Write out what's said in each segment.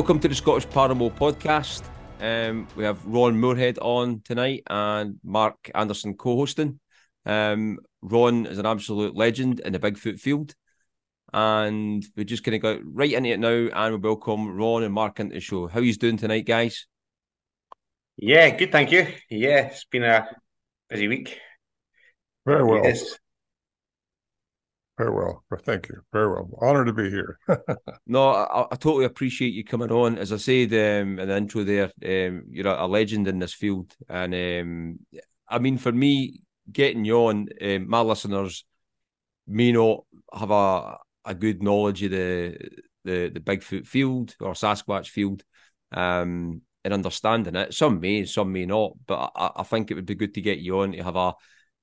All good. Welcome to the Scottish Paranormal Podcast. Um, we have Ron Morehead on tonight and Mark Anderson co-hosting. Um, Ron is an absolute legend in the Bigfoot field, and we're just going to go right into it now, and we welcome Ron and Mark into the show. How are you doing tonight, guys? Yeah, good, thank you. Yeah, it's been a busy week. Very well. Yes. Very well. Thank you. Very well. Honored to be here. no, I, I, totally appreciate you coming on. As I said um, in the intro there, um, you're a, a, legend in this field. And um, I mean, for me, getting you on, um, my listeners may not have a, a good knowledge of the, the, the Bigfoot field or Sasquatch field um, and understanding it. Some may, some may not. But I, I think it would be good to get you on to have a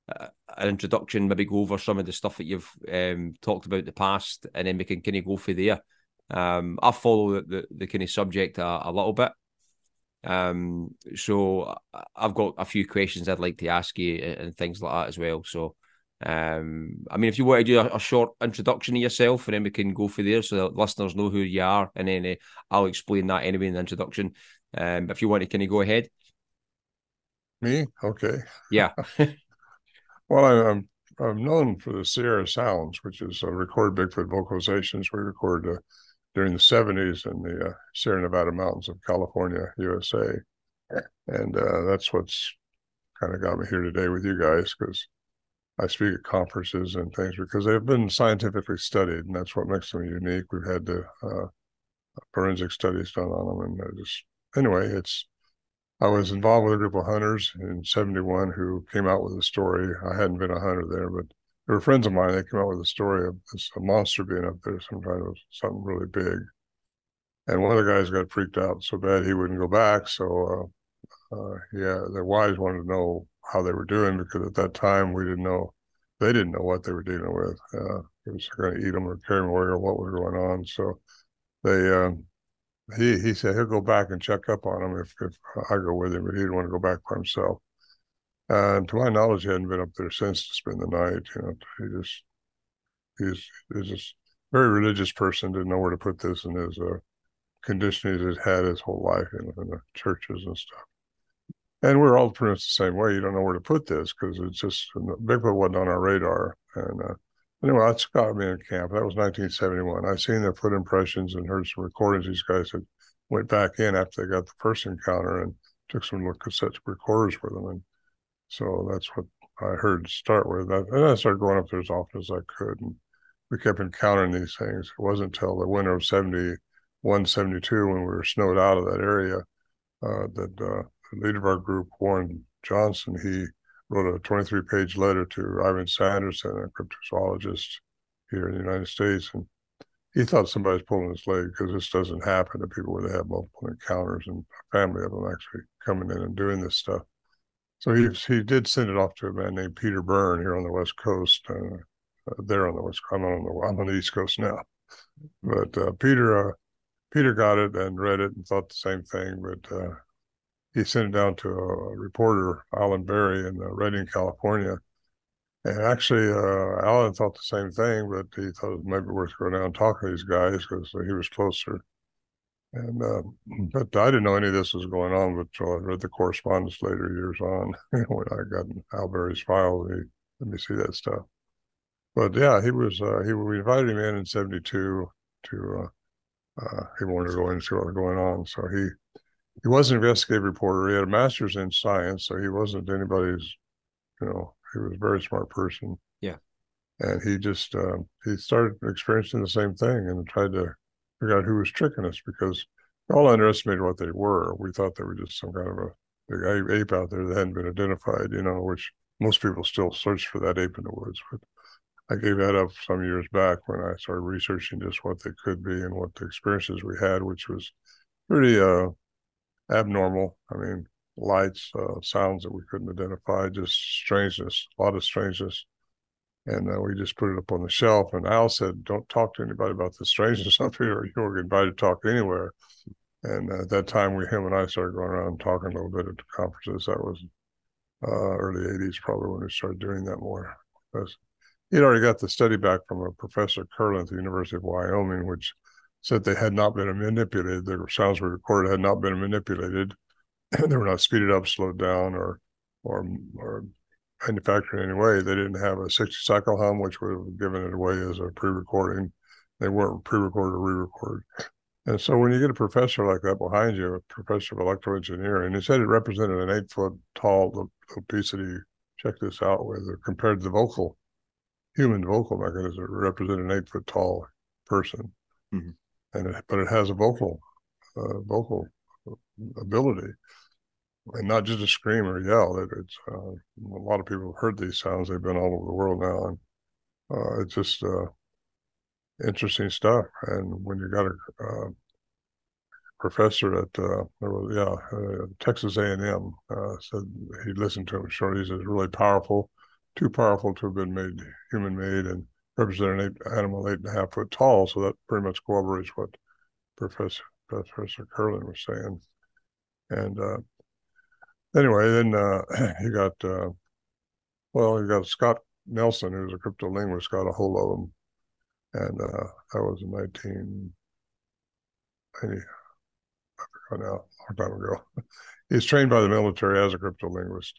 an introduction, maybe go over some of the stuff that you've um, talked about in the past, and then we can kind of go for there. Um, I follow the, the, the kind of subject a, a little bit. Um, so I've got a few questions I'd like to ask you and things like that as well. So, um, I mean, if you want to do a, a, short introduction of yourself, and then we can go for there, so the listeners know who you are, and then uh, I'll explain that anyway in the introduction. Um, if you want to, can you go ahead? Me? Okay. Yeah. Well, I, am I'm known for the Sierra Sounds, which is uh, record Bigfoot vocalizations we record uh, during the 70s in the uh, Sierra Nevada mountains of California, USA. And uh, that's what's kind of got me here today with you guys because I speak at conferences and things because they've been scientifically studied, and that's what makes them unique. We've had the uh, forensic studies done on them, and just anyway, it's I was involved with a group of hunters in 71 who came out with a story. I hadn't been a hunter there, but they were friends of mine. They came out with a story of this a monster being up there, some kind of something really big. And one of the guys got freaked out so bad he wouldn't go back. So, uh, uh, yeah, their wives wanted to know how they were doing because at that time we didn't know, they didn't know what they were dealing with. Uh, it was going to eat them or carry them away or what was going on. So they, um, he he said he'll go back and check up on him if, if I go with him, but he didn't want to go back by himself. And to my knowledge, he hadn't been up there since to spend the night. You know, he just he's he's just very religious person. Didn't know where to put this in his uh, conditioning he's had his whole life in, in the churches and stuff. And we're all pretty much the same way. You don't know where to put this because it's just Bigfoot wasn't on our radar. And uh, Anyway, that's got me in camp. That was 1971. I've seen their foot impressions and heard some recordings. These guys had went back in after they got the first encounter and took some little cassette recorders with them. And so that's what I heard to start with. And I started going up there as often as I could. And we kept encountering these things. It wasn't until the winter of 71, 72, when we were snowed out of that area, uh, that uh, the leader of our group, Warren Johnson, he wrote a 23 page letter to Ivan Sanderson, a cryptozoologist here in the United States. And he thought somebody's pulling his leg because this doesn't happen to people where they have multiple encounters and a family of them actually coming in and doing this stuff. So he he did send it off to a man named Peter Byrne here on the West Coast. Uh, uh, there on the West, I'm on the I'm on the East Coast now, but uh, Peter uh, Peter got it and read it and thought the same thing. But uh, he sent it down to a reporter, Alan Berry, in uh, Redding, California. And actually, uh, Alan thought the same thing, but he thought it might be worth going down and talking to these guys because he was closer. And uh, but I didn't know any of this was going on, so I read the correspondence later years on when I got Al Berry's file. He let me see that stuff. But yeah, he was uh, he we invited him in in '72 to uh, uh, he wanted to go in and see what was going on, so he he was an investigative reporter. He had a master's in science, so he wasn't anybody's, you know, he was a very smart person. Yeah. And he just uh, he started experiencing the same thing and tried to figure out who was tricking us because we all underestimated what they were. We thought they were just some kind of a big ape out there that hadn't been identified, you know, which most people still search for that ape in the woods. But I gave that up some years back when I started researching just what they could be and what the experiences we had, which was pretty uh, abnormal. I mean, lights, uh, sounds that we couldn't identify, just strangeness, a lot of strangeness. And uh, we just put it up on the shelf. And Al said, "Don't talk to anybody about the strangeness up here. You were invited to talk anywhere." And uh, at that time, we, him and I, started going around talking a little bit at conferences. That was uh, early '80s, probably when we started doing that more. Because he'd already got the study back from a professor Kirlin at the University of Wyoming, which said they had not been manipulated. The sounds were recorded had not been manipulated. they were not speeded up, slowed down, or or or manufactured in any way. They didn't have a 60 cycle hum, which would have given it away as a pre-recording. They weren't pre-recorded or re-recorded. And so when you get a professor like that behind you, a professor of electroengineering, he said it represented an eight foot tall piece that he checked this out with, compared to the vocal, human vocal mechanism, represented an eight foot tall person. Mm-hmm. And it, but it has a vocal, uh, vocal ability and not just a scream or yell. It, it's uh, a lot of people have heard these sounds. They've been all over the world now, and uh, it's just uh, interesting stuff. And when you got a professor at uh, was, yeah uh, Texas A and M uh, said he listened to him short. He says really powerful, too powerful to have been made human made and represent an eight, animal eight and a half foot tall. So that pretty much corroborates what Professor Professor Kirlin was saying. And uh, anyway, then uh, you got uh, well, you got Scott Nelson, who's a cryptolinguist, got a hold of them and uh, that was in 1990. I forgot now, a long time ago. He's trained by the military as a cryptolinguist,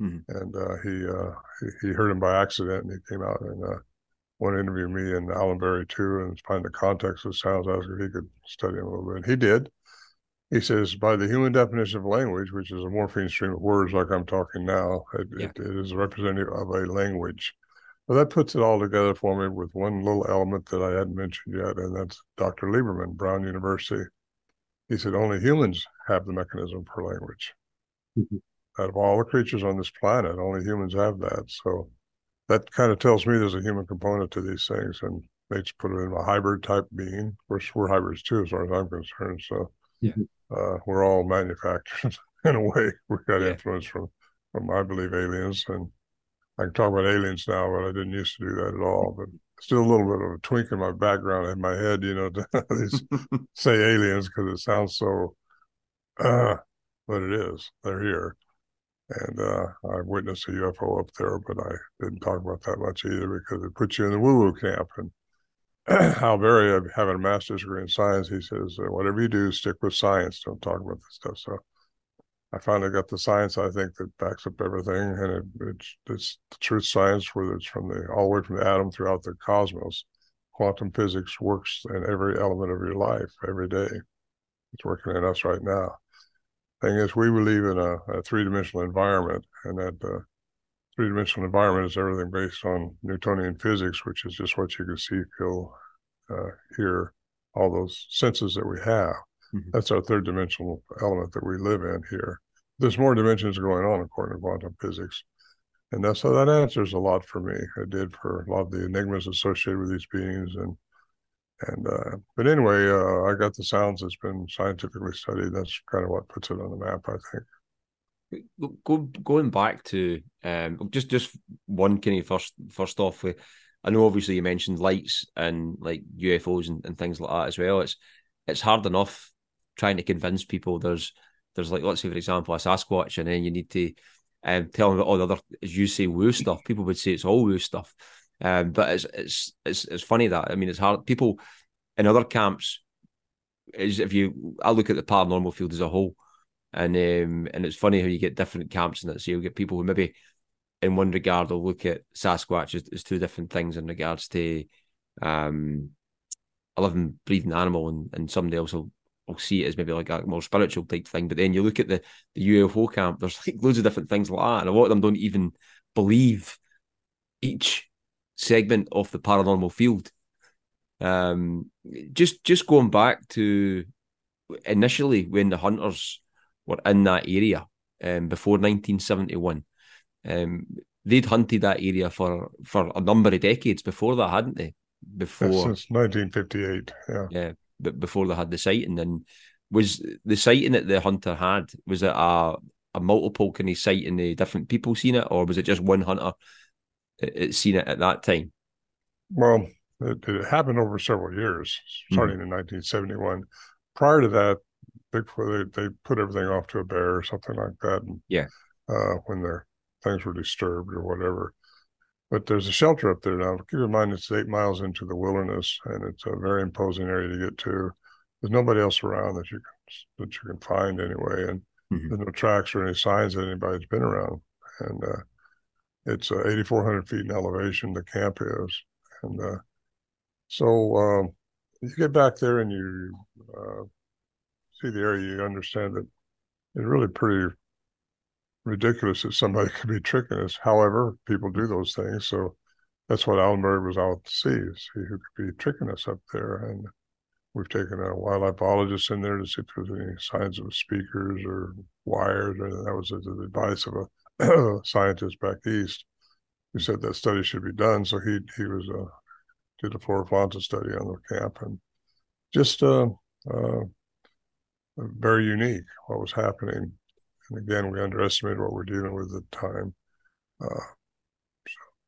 mm-hmm. and uh, he, uh, he, he heard him by accident, and he came out and wanted to interview me and Alan Berry too, and find the context of sounds. Asked if he could study him a little bit. He did. He says, by the human definition of language, which is a morpheme stream of words like I'm talking now, it, yeah. it, it is representative of a language. Well, that puts it all together for me with one little element that I hadn't mentioned yet, and that's Dr. Lieberman, Brown University. He said only humans have the mechanism for language. Mm-hmm. Out of all the creatures on this planet, only humans have that. So that kind of tells me there's a human component to these things, and they put it in a hybrid type being. Of course, we're hybrids too, as far as I'm concerned. So yeah. uh, we're all manufactured in a way. We got yeah. influence from, from I believe aliens, and I can talk about aliens now, but I didn't used to do that at all. But still a little bit of a twink in my background in my head, you know, to say aliens because it sounds so, uh, but it is. They're here. And uh, I witnessed a UFO up there, but I didn't talk about that much either because it puts you in the woo woo camp. And Al Berry, having a master's degree in science, he says, whatever you do, stick with science. Don't talk about this stuff. So I finally got the science I think that backs up everything, and it, it's it's the truth science, whether it's from the all the way from the atom throughout the cosmos. Quantum physics works in every element of your life every day. It's working in us right now. Thing is, we believe in a, a three-dimensional environment, and that uh, three-dimensional environment is everything based on Newtonian physics, which is just what you can see, feel, uh, hear, all those senses that we have. Mm-hmm. That's our third dimensional element that we live in here there's more dimensions going on according to quantum physics. And that's so that answers a lot for me. It did for a lot of the enigmas associated with these beings and and uh, but anyway, uh, I got the sounds that's been scientifically studied. That's kind of what puts it on the map, I think. Go, going back to um, just just one kind of first first off, I know obviously you mentioned lights and like UFOs and, and things like that as well. It's it's hard enough trying to convince people there's there's like let's say for example a Sasquatch, and then you need to um, tell them about all the other, as you say, woo stuff. People would say it's all woo stuff, um, but it's it's it's it's funny that I mean it's hard. People in other camps is if you I look at the paranormal field as a whole, and um, and it's funny how you get different camps in it. So you get people who maybe in one regard will look at Sasquatch as, as two different things in regards to um a living, breathing animal, and, and somebody else will I'll see it as maybe like a more spiritual type thing. But then you look at the the UFO camp, there's like loads of different things like that, and a lot of them don't even believe each segment of the paranormal field. Um, just just going back to initially when the hunters were in that area um, before 1971, um, they'd hunted that area for for a number of decades before that, hadn't they? Before since 1958, yeah, yeah but before they had the sighting. And was the sighting that the hunter had was it a a multiple kind of sighting the different people seen it, or was it just one hunter that seen it at that time? Well, it, it happened over several years, starting mm-hmm. in 1971. Prior to that, they, they put everything off to a bear or something like that. And, yeah, uh, when their things were disturbed or whatever. but there's a shelter up there now. Keep in mind it's eight miles into the wilderness, and it's a very imposing area to get to. There's nobody else around that you can that you can find anyway, and mm-hmm. there's no tracks or any signs that anybody's been around. And uh, it's uh, 8,400 feet in elevation. The camp is, and uh, so um, you get back there and you uh, see the area. You understand that it's really pretty ridiculous that somebody could be tricking us. However, people do those things. So that's what Alan Berry was out to see, see who could be tricking us up there. And we've taken a wildlife biologist in there to see if there's any signs of speakers or wires. Or that was the advice of a scientist back east who said that study should be done. So he he was uh, did a flora fauna study on the camp and just uh, uh, very unique what was happening and again, we underestimated what we're dealing with at the time. Uh,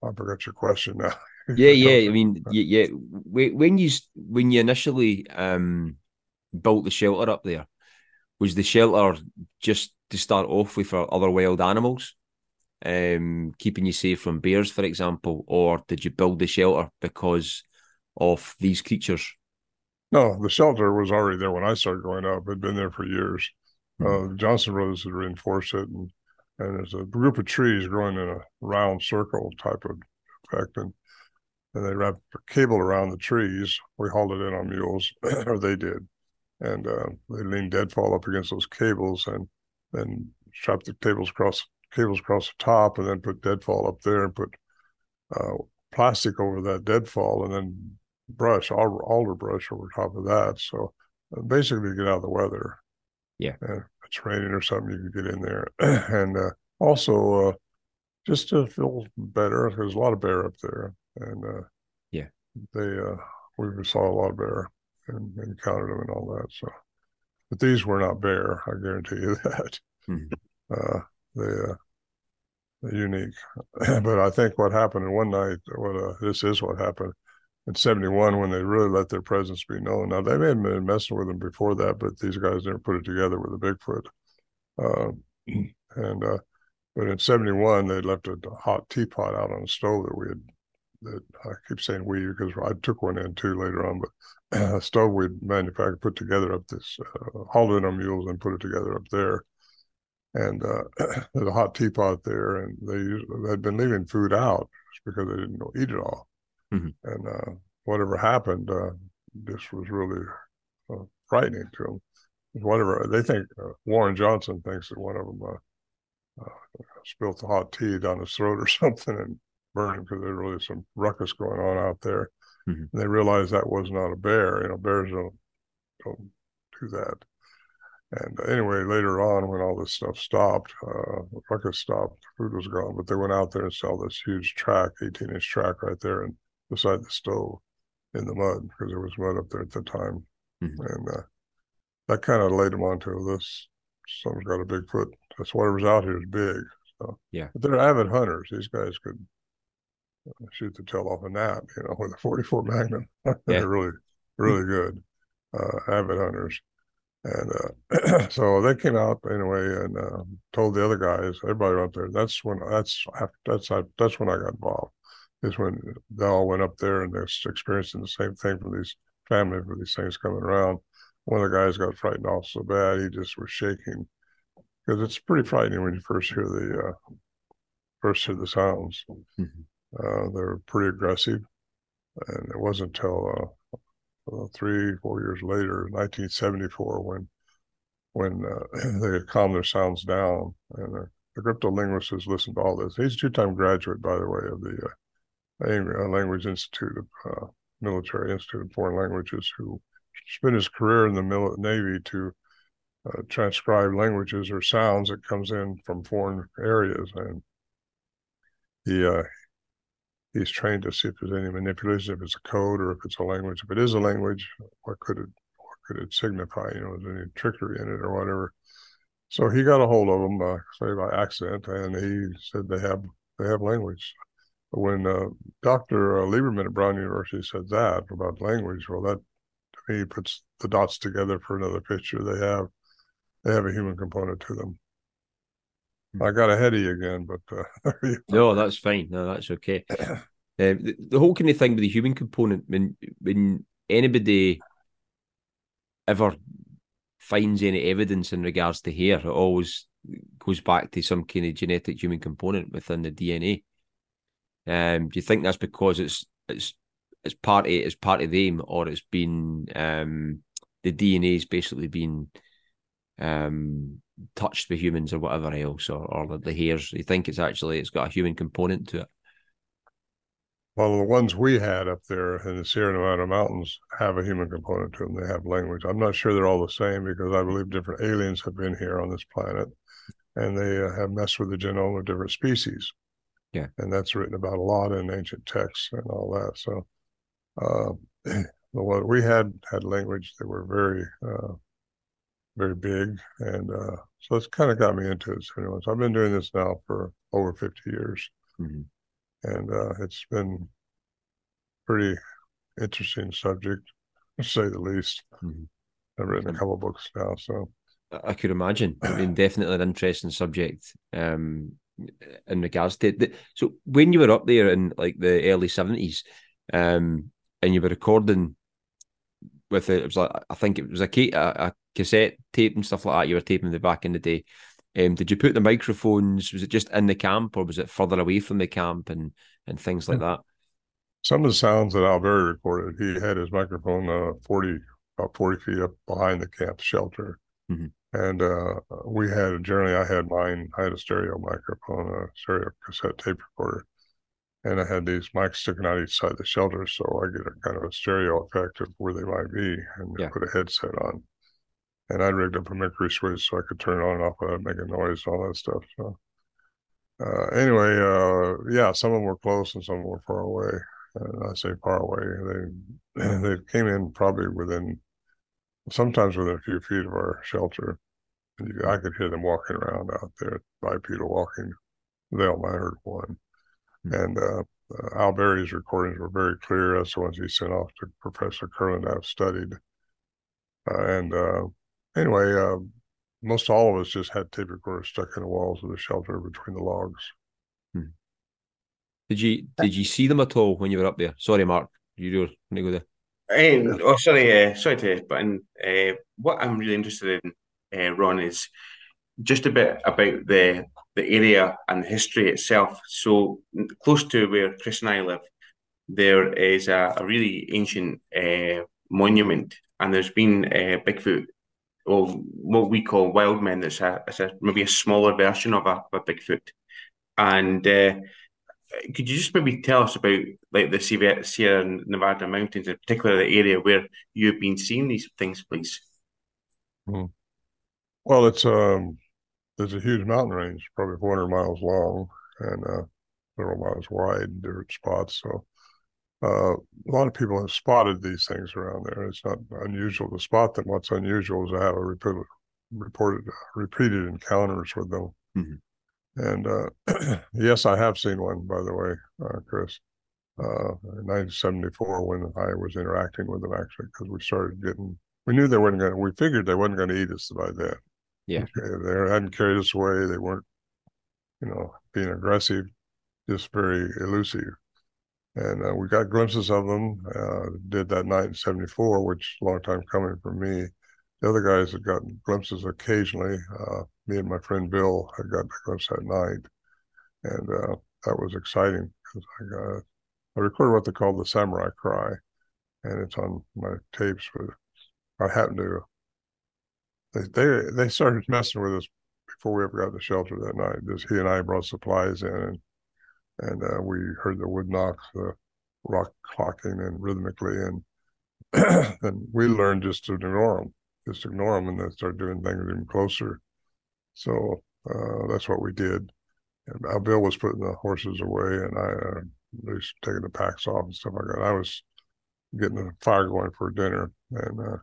so I forgot your question now. yeah, yeah. I mean, yeah, yeah. When you when you initially um, built the shelter up there, was the shelter just to start off with for other wild animals, um, keeping you safe from bears, for example, or did you build the shelter because of these creatures? No, the shelter was already there when I started growing up. It'd been there for years. Uh, Johnson Brothers had reinforced it, and and there's a group of trees growing in a round circle type of effect, and and they wrapped a cable around the trees. We hauled it in on mules, or they did, and uh, they leaned deadfall up against those cables, and then strapped the cables across cables across the top, and then put deadfall up there, and put uh, plastic over that deadfall, and then brush alder brush over top of that. So uh, basically, you get out of the weather. Yeah. Uh, if it's raining or something, you can get in there. and uh, also, uh, just to feel better, there's a lot of bear up there. And uh, yeah, they, uh, we saw a lot of bear and, and counted them and all that. So, but these were not bear, I guarantee you that. Mm-hmm. Uh, they, uh, unique. but I think what happened in one night, what uh, this is what happened in 71 when they really let their presence be known. Now, they may have been messing with them before that, but these guys never put it together with a Bigfoot. Uh, and, uh, but in 71, they left a hot teapot out on the stove that we had, that I keep saying we because I took one in too later on, but a stove we'd manufactured, put together up this, uh, hauled in on mules and put it together up there. And uh, there's a hot teapot there, and they had been leaving food out because they didn't go eat it all. Mm-hmm. And uh, whatever happened, uh, this was really uh, frightening to them. Whatever they think, uh, Warren Johnson thinks that one of them uh, uh, spilled the hot tea down his throat or something and him because there's really some ruckus going on out there. Mm-hmm. they realized that was not a bear. You know, bears don't don't do that. And anyway, later on, when all this stuff stopped, uh, the ruckus stopped, the food was gone, but they went out there and saw this huge track, 18 inch track right there. And beside the stove in the mud because there was mud up there at the time. Mm-hmm. And uh, that kind of laid them onto this. Someone's got a big foot. That's whatever's out here is big. So yeah, but they're avid hunters. These guys could uh, shoot the tail off a nap, you know, with a 44 Magnum. they're really, really good uh, avid hunters. And uh, so they came out anyway and uh, told the other guys, everybody up there. That's when that's that's that's when I got involved is when they all went up there and they're experiencing the same thing from these families with these things coming around. One of the guys got frightened off so bad he just was shaking because it's pretty frightening when you first hear the uh, first hear the sounds. Mm-hmm. Uh, they're pretty aggressive, and it wasn't until uh, three four years later, 1974, when when uh, they calmed their sounds down and the, cryptolinguist has listened to all this. He's a two-time graduate, by the way, of the uh, Language Institute of uh, Military Institute of Foreign Languages, who spent his career in the mil- Navy to uh, transcribe languages or sounds that comes in from foreign areas, and he uh, he's trained to see if there's any manipulation, if it's a code or if it's a language. If it is a language, what could it what could it signify? You know, is there any trickery in it or whatever? So he got a hold of them, uh, say by accident, and he said they have they have language when uh, Dr. Uh, Lieberman at Brown University said that about language, well, that to me puts the dots together for another picture. They have they have a human component to them. I got ahead of you again, but uh, no, that's fine. No, that's okay. uh, the, the, whole kind of thing with the human component when when anybody ever finds any evidence in regards to hair, it always goes back to some kind of genetic human component within the DNA. Um, do you think that's because it's it's it's part of, it's part of them, or it's been um, the DNA has basically been um, touched by humans or whatever else, or, or the hairs. You think it's actually it's got a human component to it? Well, the ones we had up there in the Sierra Nevada mountains have a human component to them. They have language. I'm not sure they're all the same because I believe different aliens have been here on this planet, and they uh, have messed with the genome of different species. Yeah, and that's written about a lot in ancient texts and all that. So, uh, what we had had language that were very uh, very big, and uh, so it's kind of got me into it. So, anyways, I've been doing this now for over fifty years, mm-hmm. and uh, it's been pretty interesting subject, to say the least. Mm-hmm. I've written a couple books now, so I could imagine. I mean, definitely an interesting subject. Um, in regards to it. So when you were up there in like the early seventies, um, and you were recording with it, it was like I think it was a, a, a cassette tape and stuff like that. You were taping the back in the day. Um, did you put the microphones? Was it just in the camp, or was it further away from the camp and and things like that? Some of the sounds that Al Berry recorded, he had his microphone uh, forty about forty feet up behind the camp shelter, mm-hmm. and uh, we had generally I had mine. I had a stereo microphone, a stereo cassette tape recorder, and I had these mics sticking out each side of the shelter, so I get a kind of a stereo effect of where they might be, and yeah. put a headset on. And I rigged up a Mercury switch so I could turn it on and off without making noise, and all that stuff. So uh, anyway, uh, yeah, some of them were close and some were far away. And I say far away. They they came in probably within, sometimes within a few feet of our shelter. And you, I could hear them walking around out there, bipedal walking. They all heard one. And uh, uh, Al Berry's recordings were very clear. That's the ones he sent off to Professor Kirlin I've studied. Uh, and uh, anyway, uh, most all of us just had tape recorders stuck in the walls of the shelter between the logs. Hmm. Did you did you see them at all when you were up there? Sorry, Mark, you were going to go there. Um, oh, sorry, uh, sorry to but uh, what I'm really interested in, uh, Ron, is just a bit about the the area and the history itself. So close to where Chris and I live, there is a, a really ancient uh, monument, and there's been uh, Bigfoot, or what we call wild men. That's a, it's a maybe a smaller version of a, a Bigfoot. And uh, could you just maybe tell us about like the Sierra Nevada mountains, in particular the area where you've been seeing these things, please? Hmm. Well, it's um, there's a huge mountain range, probably 400 miles long and uh, several miles wide in different spots. So uh, a lot of people have spotted these things around there. It's not unusual to spot them. What's unusual is to have a repeated, reported, repeated encounters with them. Mm-hmm. And uh, yes, I have seen one, by the way, uh, Chris, uh, in 1974 when I was interacting with them actually, because we started getting, we knew they weren't going to, we figured they weren't going to eat us by then. Yeah. They hadn't carried us away. They weren't, you know, being aggressive, just very elusive. And uh, we got glimpses of them. Uh, did that night in '74, which a long time coming for me. The other guys had gotten glimpses occasionally. Uh, me and my friend Bill had gotten a glimpse that night, and uh, that was exciting because I got I recorded what they call the samurai cry, and it's on my tapes. But I happened to they they started messing with us before we ever got to shelter that night. Just he and I brought supplies in, and, and uh, we heard the wood knocks, the rock clocking, and rhythmically, and and we learned just to ignore them, just ignore them, and then start doing things even closer. So uh, that's what we did. And Bill was putting the horses away, and I uh, was taking the packs off and stuff like that. I was getting the fire going for dinner, and uh,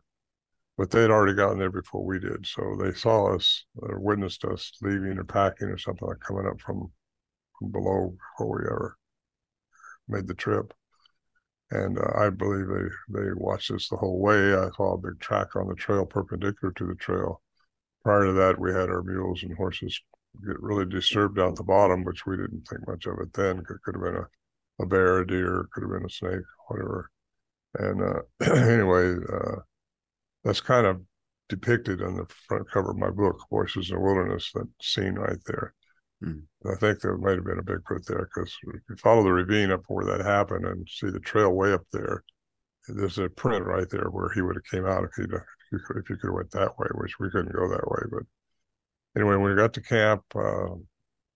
but they'd already gotten there before we did. So they saw us or witnessed us leaving or packing or something like coming up from, from below before we ever made the trip. And uh, I believe they, they watched us the whole way. I saw a big track on the trail perpendicular to the trail. Prior to that, we had our mules and horses get really disturbed out the bottom, which we didn't think much of it then. It could have been a, a bear, a deer, could have been a snake, whatever. And uh, anyway, uh, that's kind of depicted on the front cover of my book, Voices in the Wilderness, that scene right there. Mm. I think there might have been a Bigfoot there because you follow the ravine up where that happened and see the trail way up there, there's a print right there where he would have came out if he if you could have went that way, which we couldn't go that way. But anyway, when we got to camp, uh,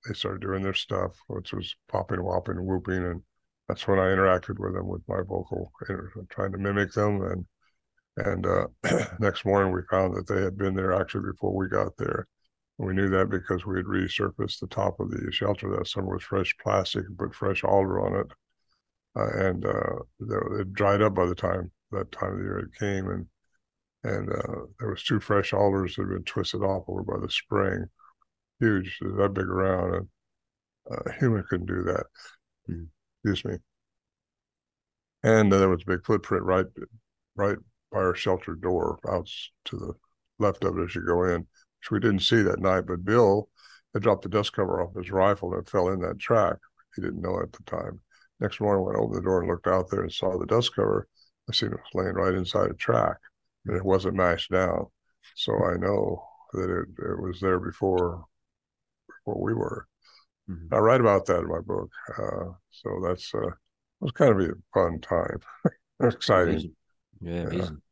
they started doing their stuff, which was popping, whopping, whooping, and that's when I interacted with them with my vocal, trying to mimic them. And and uh, next morning, we found that they had been there actually before we got there. We knew that because we had resurfaced the top of the shelter that summer with fresh plastic and put fresh alder on it. Uh, and uh, it dried up by the time that time of the year it came. And and uh, there was two fresh alders that had been twisted off over by the spring, huge, that big around, and uh, a human couldn't do that. Mm. Excuse me. And uh, there was a big footprint right, right by our shelter door, out to the left of it as you go in, which we didn't see that night. But Bill had dropped the dust cover off his rifle and it fell in that track. He didn't know at the time. Next morning, went over the door and looked out there and saw the dust cover. I seen it was laying right inside a track, and it wasn't mashed down. So I know that it, it was there before before we were. Mm-hmm. I write about that in my book. Uh, so that's uh, it was kind of a fun time, exciting. Yeah, amazing.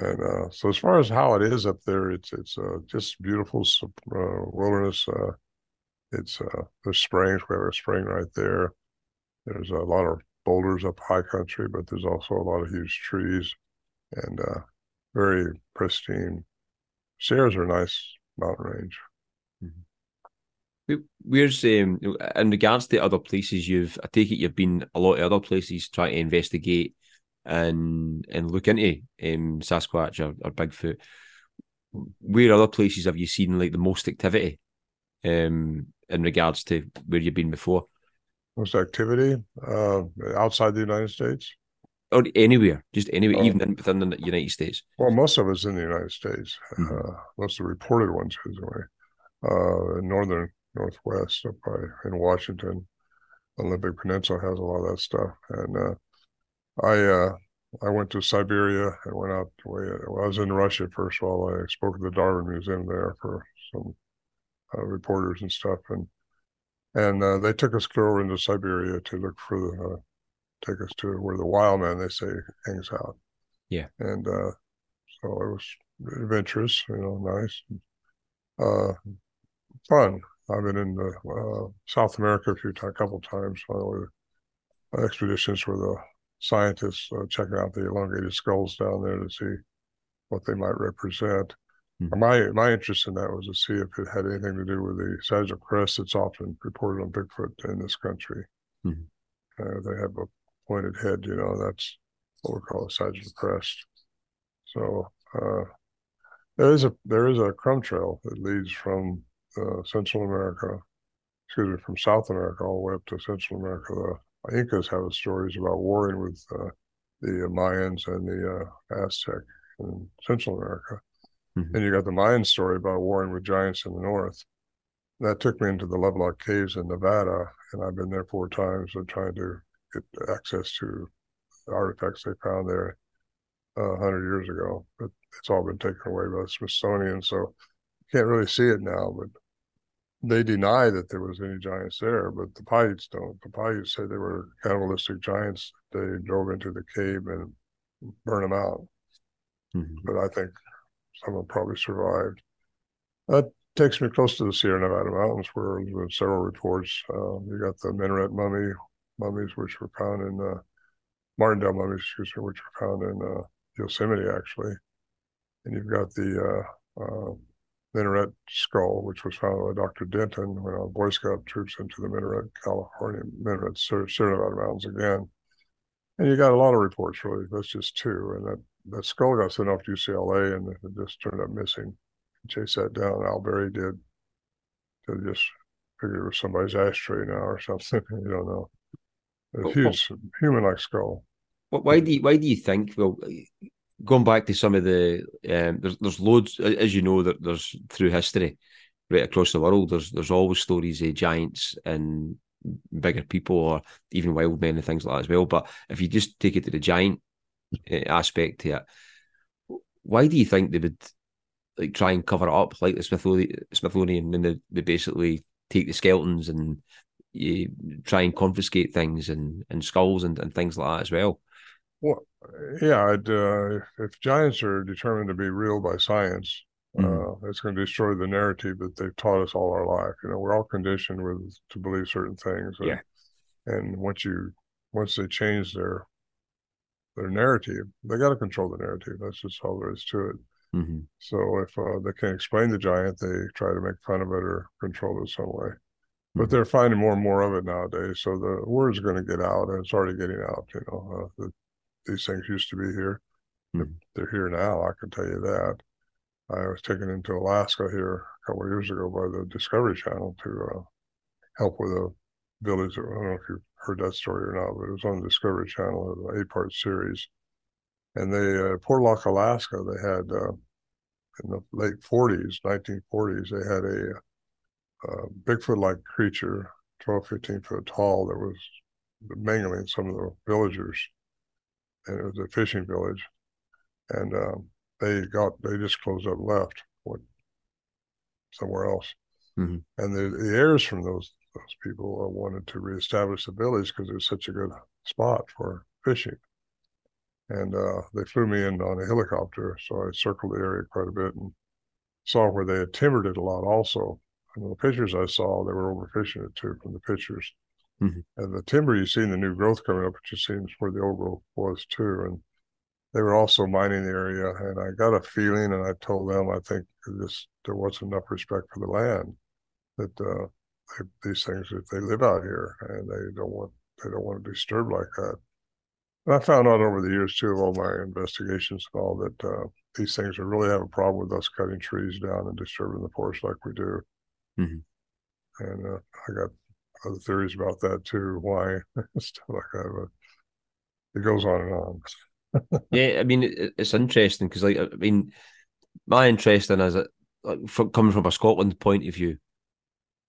And uh, so, as far as how it is up there, it's it's uh, just beautiful uh, wilderness. Uh, it's uh, there's springs. We have a spring right there. There's a lot of boulders up high country, but there's also a lot of huge trees and very pristine. Sierras are a nice mountain range. Mm-hmm. Where's um, in regards to other places you've? I take it you've been a lot of other places trying to investigate and and look into um, Sasquatch or, or Bigfoot. Where other places have you seen like the most activity um, in regards to where you've been before? Most activity uh, outside the United States, or anywhere, just anywhere, oh. even in, within the United States. Well, most of it's in the United States. Mm-hmm. Uh, most of the reported ones, anyway. Uh, in northern northwest, up by in Washington, Olympic Peninsula has a lot of that stuff, and uh, I uh, I went to Siberia and went out. The way, well, I was in Russia first of all. I spoke at the Darwin Museum there for some uh, reporters and stuff, and and uh, they took us over into Siberia to look for the uh, take us to where the wild man they say hangs out. Yeah, and uh, so it was adventurous, you know, nice, uh, fun. I've been in the, uh, South America a few times, a couple times. Uh, expeditions where the scientists uh, checking out the elongated skulls down there to see what they might represent. Mm-hmm. My my interest in that was to see if it had anything to do with the sagittal crest that's often reported on Bigfoot in this country. Mm-hmm. Uh, they have a pointed head, you know, that's what we call a sagittal crest. So uh, there is a there is a crumb trail that leads from uh, Central America, excuse me, from South America all the way up to Central America. The Incas have stories about warring with uh, the Mayans and the uh, Aztec in Central America. Mm-hmm. And you got the Mayan story about warring with giants in the north. That took me into the Lovelock Caves in Nevada, and I've been there four times and trying to get access to artifacts they found there uh, 100 years ago. But it's all been taken away by the Smithsonian, so you can't really see it now. But they deny that there was any giants there, but the Paiutes don't. The Paiutes say they were cannibalistic giants. They drove into the cave and burned them out. Mm-hmm. But I think some of them probably survived. That takes me close to the Sierra Nevada mountains, where there's been several reports. Uh, you got the minaret mummy mummies, which were found in uh, Martindale mummies, excuse me, which were found in uh, Yosemite actually, and you've got the uh, uh, minaret skull, which was found by Dr. Denton when our Boy Scout troops into the Minaret, California, Minaret, Nevada Mountains again. And you got a lot of reports, really. That's just two. And that, that skull got sent off to UCLA and it just turned up missing. Chase that down. Al Berry did. They just figured it was somebody's ashtray now or something. you don't know. A huge human like skull. Why do you, why do you think? Well, going back to some of the um, there's there's loads as you know that there's through history right across the world, there's there's always stories of giants and bigger people or even wild men and things like that as well. But if you just take it to the giant eh, aspect here, why do you think they would like try and cover it up like the Smithsonian, Smithsonian and they, they basically take the skeletons and you try and confiscate things and, and skulls and, and things like that as well? Well, yeah, uh, if giants are determined to be real by science, Mm-hmm. Uh, it's going to destroy the narrative that they've taught us all our life. You know, we're all conditioned with to believe certain things. And, yeah. And once you once they change their their narrative, they got to control the narrative. That's just all there is to it. Mm-hmm. So if uh, they can't explain the giant, they try to make fun of it or control it some way. Mm-hmm. But they're finding more and more of it nowadays. So the word's going to get out, and it's already getting out. You know, uh, that these things used to be here. Mm-hmm. They're here now. I can tell you that. I was taken into Alaska here a couple of years ago by the Discovery Channel to uh, help with a village. I don't know if you've heard that story or not, but it was on the Discovery Channel, an eight-part series. And they, uh, Portlock, Alaska, they had uh, in the late 40s, 1940s, they had a, a uh, Bigfoot-like creature, 12, 15 foot tall, that was mangling some of the villagers. And it was a fishing village. And um, they got they just closed up left went somewhere else mm-hmm. and the, the heirs from those those people uh, wanted to reestablish the village because it was such a good spot for fishing and uh, they flew me in on a helicopter so i circled the area quite a bit and saw where they had timbered it a lot also and the pictures i saw they were overfishing it too from the pictures mm-hmm. and the timber you see in the new growth coming up it just seems where the old growth was too and they were also mining the area, and I got a feeling, and I told them I think this there wasn't enough respect for the land that uh, they, these things if they live out here and they don't want they don't want to disturb like that. And I found out over the years too of all my investigations and all that uh, these things really have a problem with us cutting trees down and disturbing the forest like we do. Mm-hmm. And uh, I got other theories about that too, why stuff like that. But it goes on and on yeah, I mean, it's interesting because, like, I mean, my interest in it like, coming from a Scotland point of view.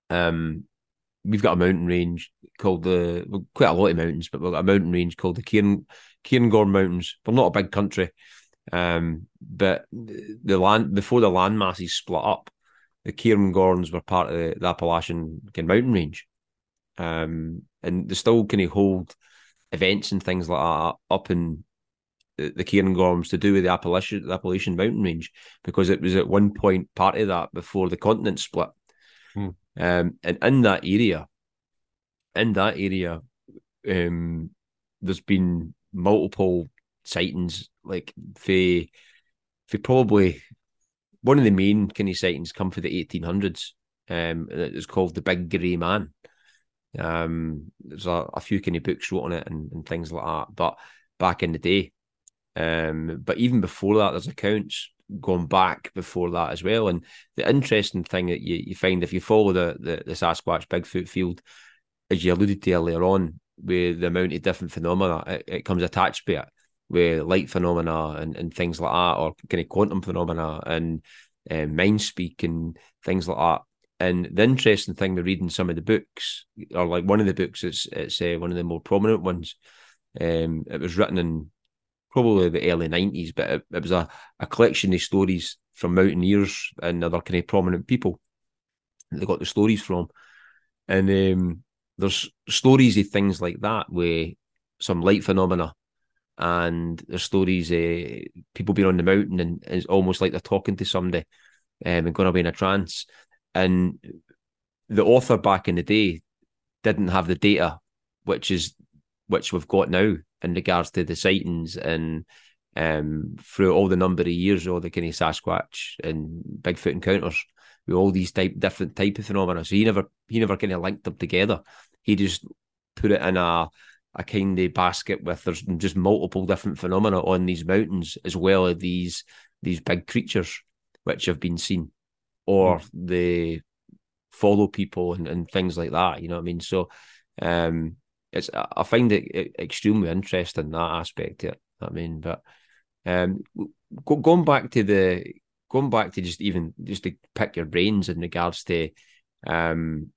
Um, we've got a mountain range called the well, quite a lot of mountains, but we've got a mountain range called the Cairn Cairngorm Mountains. We're not a big country, um, but the land before the land masses split up, the Cairngorms were part of the Appalachian mountain range, um, and they still kind of hold events and things like that up in the Cairngorms to do with the Appalachian, the Appalachian mountain range because it was at one point part of that before the continent split. Hmm. Um, and in that area, in that area, um, there's been multiple sightings, like for, for probably one of the main kind of sightings come for the 1800s. Um, and it was called the Big Grey Man. Um, there's a, a few kind of books wrote on it and, and things like that. But back in the day, um, but even before that, there's accounts going back before that as well. And the interesting thing that you, you find if you follow the, the, the Sasquatch Bigfoot field, as you alluded to earlier on, with the amount of different phenomena, it, it comes attached to it with light phenomena and, and things like that, or kind of quantum phenomena and um, mind speak and things like that. And the interesting thing to reading some of the books, or like one of the books, it's it's uh, one of the more prominent ones. Um, it was written in probably the early 90s, but it, it was a, a collection of stories from mountaineers and other kind of prominent people they got the stories from. And um, there's stories of things like that where some light phenomena and there's stories of people being on the mountain and it's almost like they're talking to somebody um, and going away in a trance. And the author back in the day didn't have the data, which is which we've got now in regards to the sightings and um, through all the number of years, all the kind of Sasquatch and Bigfoot encounters with all these type different type of phenomena. So he never he never kind of linked them together. He just put it in a a kind of basket with there's just multiple different phenomena on these mountains as well as these these big creatures which have been seen or mm. they follow people and, and things like that. You know what I mean? So um it's I find it extremely interesting that aspect it. I mean, but um, go, going back to the going back to just even just to pick your brains in regards to um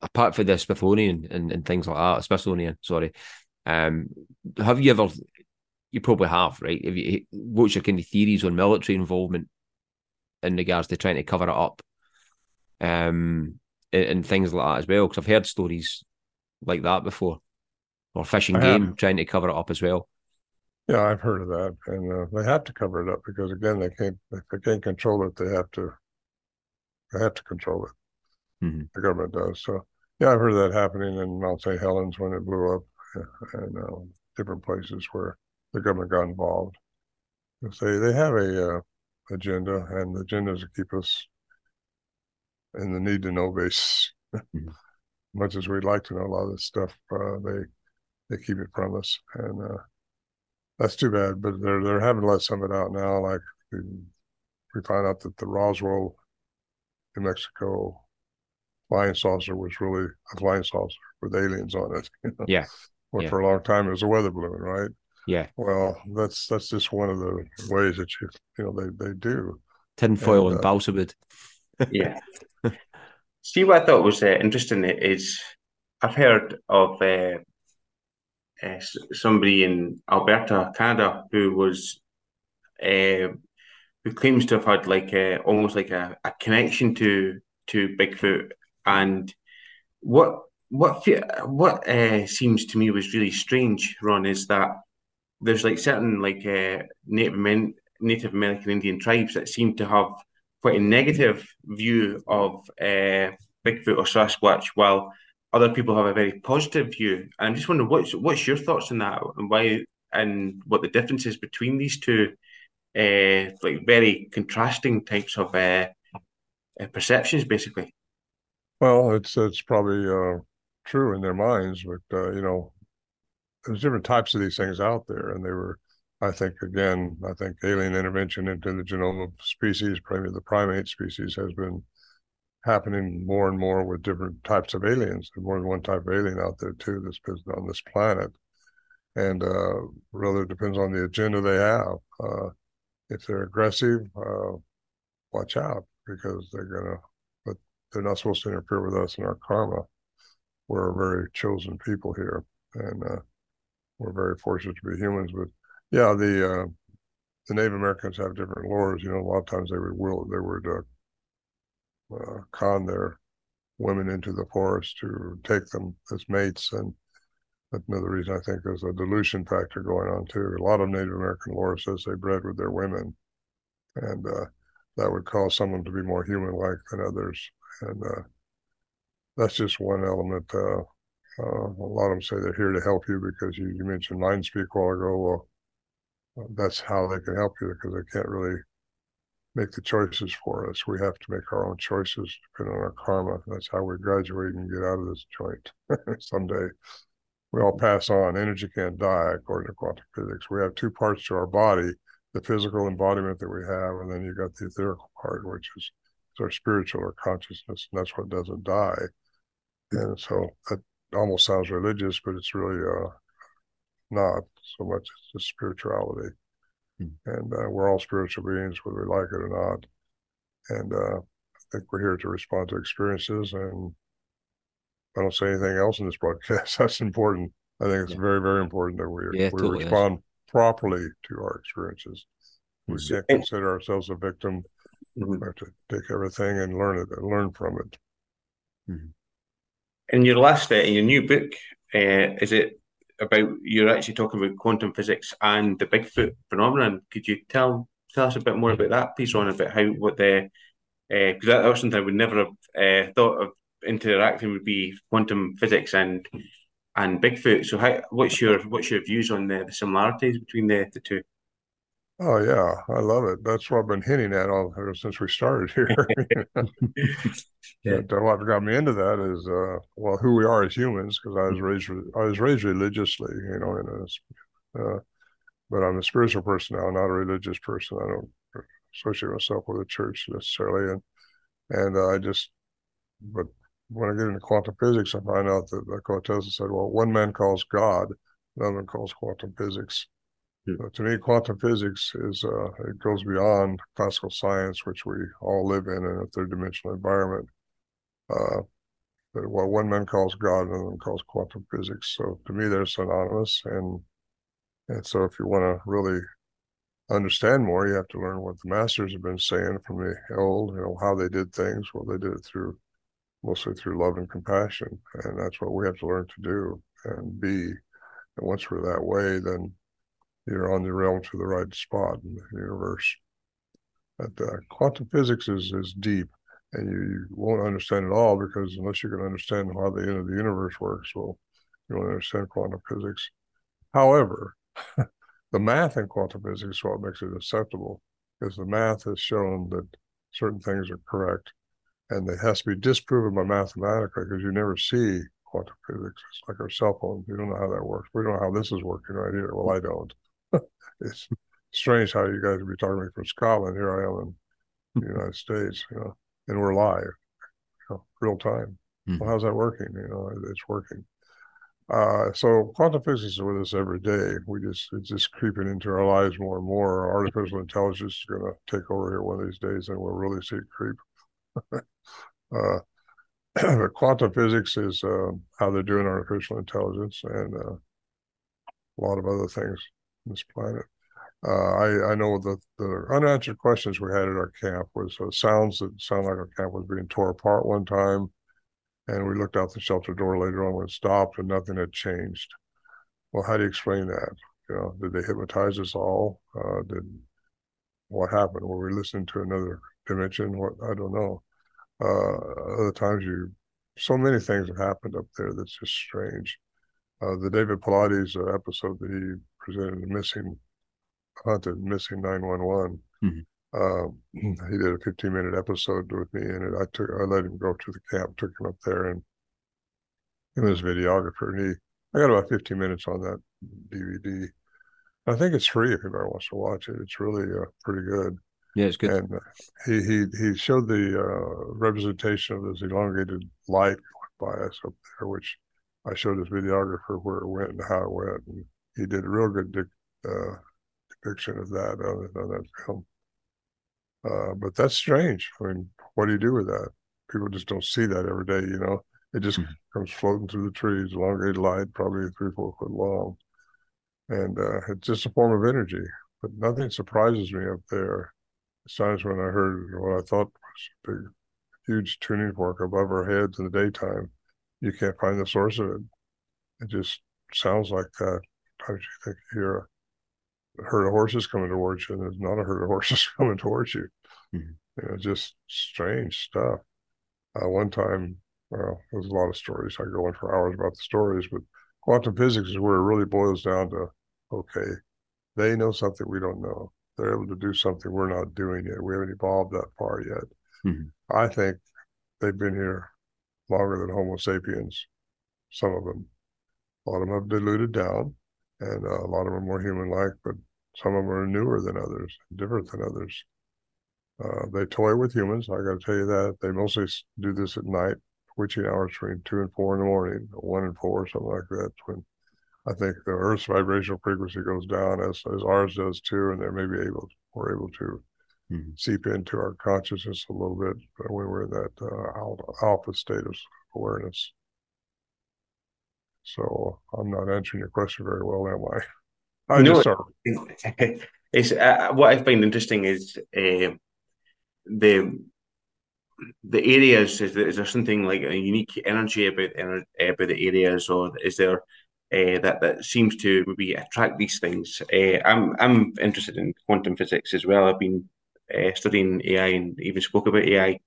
apart from the Smithsonian and, and things like that, Smithsonian, sorry. Um, have you ever? You probably have, right? Have you, what's your kind of theories on military involvement in regards to trying to cover it up, um, and, and things like that as well? Because I've heard stories like that before, or fishing game trying to cover it up as well. Yeah, I've heard of that, and uh, they have to cover it up because again, they can't if they can't control it, they have to they have to control it. Mm-hmm. The government does. So yeah, I've heard that happening in Mount St. Helens when it blew up, and uh, different places where the government got involved. They they have a uh, agenda, and the agenda is to keep us in the need to know base. Mm-hmm. Much as we'd like to know a lot of this stuff, uh, they they keep it from us, and uh, that's too bad. But they're they're having to let some of it out now. Like we, we find out that the Roswell, New Mexico flying saucer was really a flying saucer with aliens on it. You know? Yeah. Well, yeah. for a long time it was a weather balloon, right? Yeah. Well, that's that's just one of the ways that you you know they they do tinfoil and, and uh, balsa wood. yeah. See what I thought was uh, interesting is I've heard of uh, uh, somebody in Alberta, Canada, who was uh, who claims to have had like a, almost like a, a connection to to Bigfoot and what what what uh, seems to me was really strange, Ron, is that there's like certain like uh, Native Men- Native American Indian tribes that seem to have quite a negative view of uh, Bigfoot or Sasquatch, while other people have a very positive view. And I'm just wondering what's what's your thoughts on that, and why, and what the differences between these two, uh, like very contrasting types of uh, uh perceptions, basically. Well, it's it's probably uh, true in their minds, but uh, you know, there's different types of these things out there, and they were, I think, again, I think alien intervention into the genome of species, probably the primate species, has been happening more and more with different types of aliens. There's more than one type of alien out there too that's on this planet, and uh, really it depends on the agenda they have. Uh, if they're aggressive, uh, watch out because they're gonna But they're not supposed to interfere with us and our karma. We're a very chosen people here, and uh, we're very fortunate to be humans. But yeah, the uh, the Native Americans have different lores. You know, a lot of times they would will they would uh, uh, con their women into the forest to take them as mates, and that's another reason I think there's a dilution factor going on too. A lot of Native American lore says they bred with their women, and uh, that would cause someone to be more human-like than others and uh, that's just one element. Uh, uh, a lot of them say they're here to help you because you, you mentioned mind speak a while ago. Well, that's how they can help you because they can't really make the choices for us. We have to make our own choices depending on our karma. That's how we graduate and get out of this joint someday. We all pass on. Energy can't die, according to quantum physics. We have two parts to our body the physical embodiment that we have, and then you got the etherical part, which is our spiritual or consciousness, and that's what doesn't die. And so that almost sounds religious, but it's really uh, not so much. It's just spirituality, mm. and uh, we're all spiritual beings, whether we like it or not. And uh, I think we're here to respond to experiences. And I don't say anything else in this broadcast. That's important. I think it's yeah. very, very important that we yeah, we totally respond is. properly to our experiences. We can't consider ourselves a victim Mm-hmm. We have to take everything and learn it and learn from it. Mm-hmm. In your last, uh, in your new book, uh, is it about you're actually talking about quantum physics and the Bigfoot phenomenon? Could you tell tell us a bit more about that, piece on about how what the because uh, that, that, was something I would never have uh, thought of interacting would be quantum physics and and Bigfoot. So, how what's your what's your views on the, the similarities between the, the two? Oh yeah, I love it. That's what I've been hinting at all ever since we started here. yeah. But uh, what got me into that is uh, well, who we are as humans, because I was raised I was raised religiously, you know, in a, uh, but I'm a spiritual person now, not a religious person. I don't associate myself with the church necessarily, and and uh, I just, but when I get into quantum physics, I find out that like Tesla said, well, one man calls God, another one calls quantum physics. So to me, quantum physics is uh, it goes beyond classical science, which we all live in in a third dimensional environment. Uh, what one man calls God, another one calls quantum physics. So to me, they're synonymous. And and so if you want to really understand more, you have to learn what the masters have been saying from the old, you know, how they did things. Well, they did it through mostly through love and compassion. And that's what we have to learn to do and be. And once we're that way, then you're on the realm to the right spot in the universe. But uh, quantum physics is is deep, and you, you, won't understand it all because unless you can understand how the end of the universe works, well, you won't understand quantum physics. However, the math in quantum physics is what makes it acceptable, because the math has shown that certain things are correct, and it has to be disproven by mathematically because you never see quantum physics. It's like our cell phone. You don't know how that works. We don't know how this is working right here. Well, I don't it's strange how you guys would be talking to me from Scotland. Here I am in the United States, you know, and we're live, you know, real time. Mm-hmm. Well, how's that working? You know, it's working. Uh, so quantum physics is with us every day. We just it's just creeping into our lives more and more. Artificial intelligence is going to take over here one of these days, and we'll really see it creep. uh, but quantum physics is uh, how they're doing artificial intelligence and uh, a lot of other things this planet. Uh, I, I know that the unanswered questions we had at our camp was uh, sounds that sound like our camp was being tore apart one time. And we looked out the shelter door later on when it stopped and nothing had changed. Well, how do you explain that? You know, did they hypnotize us all? Uh, did what happened? Were we listening to another dimension? What I don't know. Uh, other times you, so many things have happened up there that's just strange. Uh, the David Paulides uh, episode that he presented, the missing haunted missing 911. Mm-hmm. Um, he did a 15 minute episode with me it. I took, I let him go to the camp, took him up there, and him as videographer. And he, I got about 15 minutes on that DVD. I think it's free if anybody wants to watch it. It's really uh, pretty good. Yeah, it's good. And uh, he he he showed the uh, representation of this elongated light by us up there, which I showed his videographer where it went and how it went. And he did a real good de- uh, depiction of that on, on that film. Uh, but that's strange. I mean, what do you do with that? People just don't see that every day, you know. It just mm-hmm. comes floating through the trees, elongated light, probably three, four foot long. And uh, it's just a form of energy. But nothing surprises me up there. It's times when I heard what I thought was a big, huge tuning fork above our heads in the daytime. You can't find the source of it. It just sounds like that. You think you hear a herd of horses coming towards you, and there's not a herd of horses coming towards you. Mm-hmm. You know, just strange stuff. Uh, one time, well, there's a lot of stories. I go on for hours about the stories, but quantum physics is where it really boils down to okay, they know something we don't know. They're able to do something we're not doing yet. We haven't evolved that far yet. Mm-hmm. I think they've been here longer than Homo sapiens, some of them. A lot of them have diluted down and uh, a lot of them are more human-like, but some of them are newer than others, different than others. Uh, they toy with humans. I got to tell you that they mostly do this at night, witching hours between two and four in the morning, one and four, something like that. When I think the Earth's vibrational frequency goes down as as ours does too, and they're maybe able we're able to mm-hmm. seep into our consciousness a little bit when we're in that uh, alpha state of awareness. So I'm not answering your question very well, am I? I no, just it's uh, what I find interesting is uh, the the areas. Is there, is there something like a unique energy about about the areas, or is there uh, that that seems to maybe attract these things? Uh, I'm I'm interested in quantum physics as well. I've been uh, studying AI and even spoke about AI,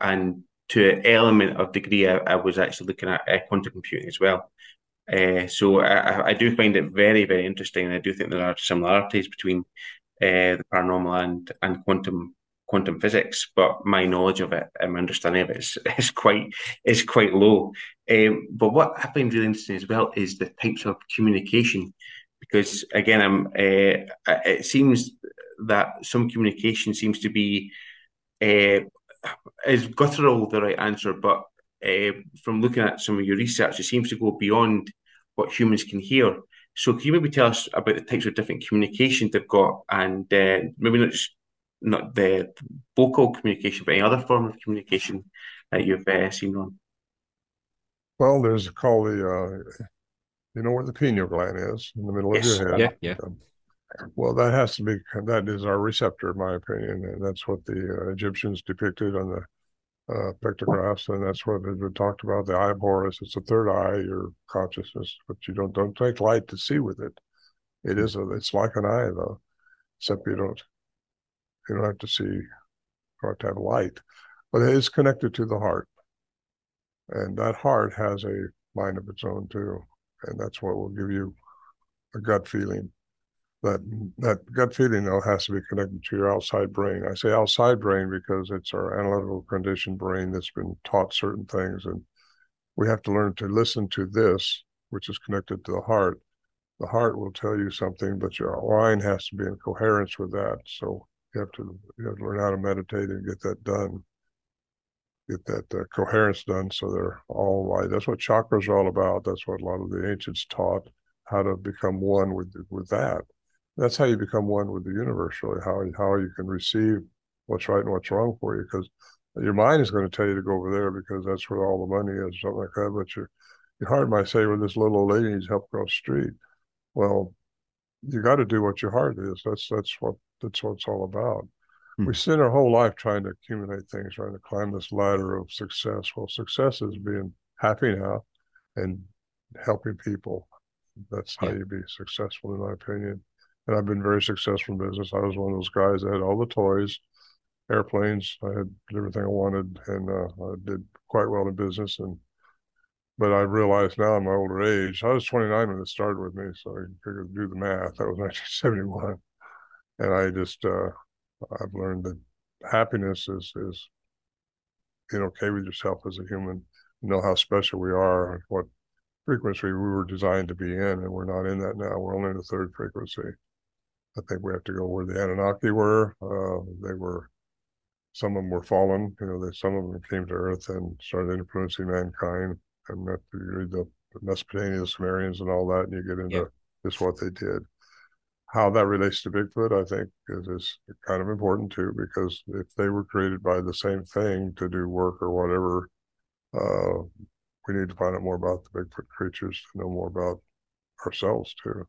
and to an element of degree, I, I was actually looking at uh, quantum computing as well. Uh, so I, I, do find it very, very interesting, I do think there are similarities between uh, the paranormal and and quantum quantum physics. But my knowledge of it and my understanding of it is, is quite is quite low. Um, but what I find really interesting as well is the types of communication, because again, I'm, uh, it seems that some communication seems to be uh, is guttural the right answer? But uh, from looking at some of your research, it seems to go beyond what humans can hear. So can you maybe tell us about the types of different communications they've got, and uh, maybe not just not the vocal communication, but any other form of communication that you've uh, seen on? Well, there's called the, uh, you know where the pineal gland is in the middle Yes. of your head. Yeah, yeah. Um, well, that has to be that is our receptor, in my opinion, and that's what the uh, Egyptians depicted on the uh, pictographs, and that's what has been talked about. The eye of Horus. It's the third eye, your consciousness, but you don't don't take light to see with it. It is a it's like an eye though, except you don't you don't have to see, you don't have to have light, but it is connected to the heart, and that heart has a mind of its own too, and that's what will give you a gut feeling that that gut feeling though has to be connected to your outside brain. I say outside brain because it's our analytical conditioned brain that's been taught certain things, and we have to learn to listen to this, which is connected to the heart. The heart will tell you something, but your mind has to be in coherence with that. So you have to you have to learn how to meditate and get that done, get that uh, coherence done, so they're all right. That's what chakras are all about. That's what a lot of the ancients taught how to become one with with that that's how you become one with the universe really how how you can receive what's right and what's wrong for you because your mind is going to tell you to go over there because that's where all the money is or something like that but your your heart might say well this little old lady needs help across the street. Well you got to do what your heart is that's that's what that's what it's all about. Hmm. we spend our whole life trying to accumulate things trying to climb this ladder of success. Well success is being happy now and helping people. That's how Yeah. you be successful in my opinion and I've been very successful in business. I was one of those guys that had all the toys, airplanes. I had everything I wanted, and uh, I did quite well in business. And but I realized now in my older age, I was 29 when it started with me, so you figure do the math. That was 1971, and I just uh, I've learned that happiness is is being okay with yourself as a human, know how special we are, what frequency we were designed to be in, and we're not in that now. We're only in the third frequency. I think we have to go where the Anunnaki were. Uh, they were, some of them were fallen. You know, they, some of them came to Earth and started influencing mankind. And that you read the Mesopotamia, the Sumerians, and all that, and you get into just what they did. How that relates to Bigfoot, I think, is, is kind of important too, because if they were created by the same thing to do work or whatever, uh, we need to find out more about the Bigfoot creatures to know more about ourselves too.